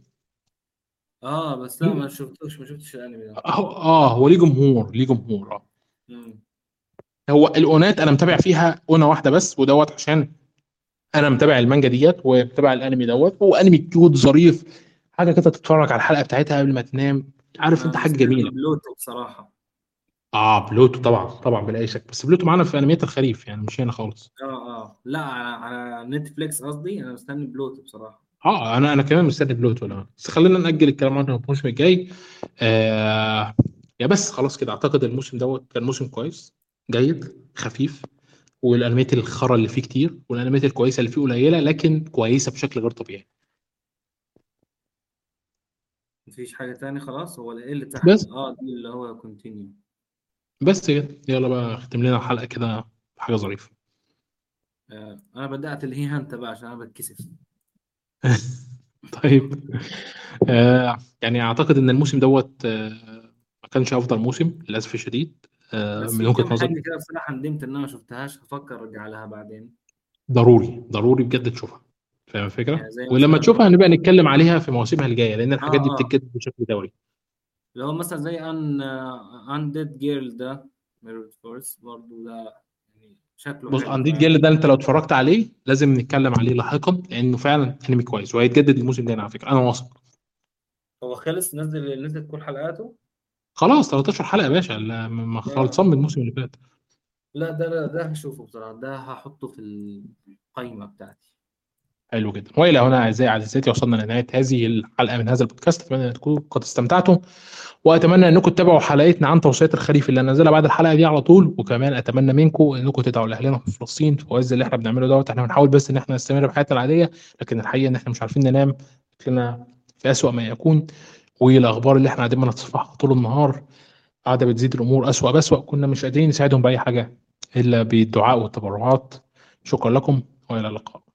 آه بس لا ما شفتوش ما شفتش الأنمي ده. آه آه، هو ليه جمهور ليه جمهور آه. هو الأونات أنا متابع فيها أونة واحدة بس ودوت عشان أنا متابع المانجا ديت ومتابع الانمي دوت هو انمي cute ظريف. حاجة كده تتفرج على الحلقة بتاعتها قبل ما تنام. عارف انت حاجة مستني جميلة. بلوتو بصراحة. آه بلوتو طبعا طبعا بلا أي شك. بس بلوتو معانا في أنميات الخريف يعني مش هنا خالص. آه آه. لا على على نتفليكس قصدي. أنا مستني بلوتو بصراحة. آه أنا أنا كمان مستني بلوتو لا بس خلينا نأجل الكلام عنه الموسم الجاي. آه يا بس خلاص كده. أعتقد الموسم دوت كان موسم كويس جيد خفيف. والأنميات الخرا اللي فيه كتير والأنميات الكويسة اللي فيه قليلة لكن كويسة بشكل غير طبيعي. مفيش حاجة تاني؟ خلاص هو إيه اللي تحت؟ بس. آه دي اللي هو continue بس كده. يلا بقى اختم لنا الحلقة كده بحاجة ظريفة. آه أنا بدأت اللي هي أنت بقى عشان أنا بتكسف. طيب. آه يعني أعتقد إن الموسم دوت آه ما كانش أفضل موسم للأسف الشديد. من في وجهة نظري كده بصراحة ندمت إن أنا ما شفتهاش هفكر أرجع لها بعدين. ضروري ضروري بجد تشوفها. فاهم الفكرة؟ يعني ولما تشوفها هنبقى نتكلم عليها في مواسمها الجاية لأن آه الحاجات دي آه. بتتجدد بشكل دوري. اللي هو مثلا زي Undead Girl ده Murder Farce برضه ده يعني شكله بص Undead Girl ده أنت لو اتفرجت عليه لازم نتكلم عليه لاحقا لأنه فعلا انمي كويس وهيتجدد الموسم الجاي على فكرة. أنا واثق. هو خلص نزل نزلت كل حلقاته؟ خلاص 13 حلقة يا باشا لا، ما خلصان من الموسم اللي فات. لا ده ده, ده هشوفه بصراحة ده هحطه في القائمه بتاعتي. حلو جدا. وإلى هنا أعزائي عزيزاتي وصلنا لنهاية هذه الحلقة من هذا البودكاست. أتمنى أن تكونوا قد استمتعتم وأتمنى أنكم تتابعوا حلقتنا عن توصيات الخريف اللي هنزلها بعد الحلقة دي على طول. وكمان أتمنى منكم أنكم تدعوا لأهلنا في فلسطين في عز اللي إحنا بنعمله دوت. إحنا بنحاول بس إن إحنا نستمر بحياتنا العادية لكن الحقيقة إن إحنا مش عارفين ننام لنا في أسوأ ما يكون. والأخبار اللي إحنا قاعدين بنتصفحها طول النهار قاعدة بتزيد الأمور أسوأ بأسوأ. كنا مش قادرين نساعدهم بأي حاجة إلا بالدعاء والتبرعات. شكرا لكم وإلى اللقاء.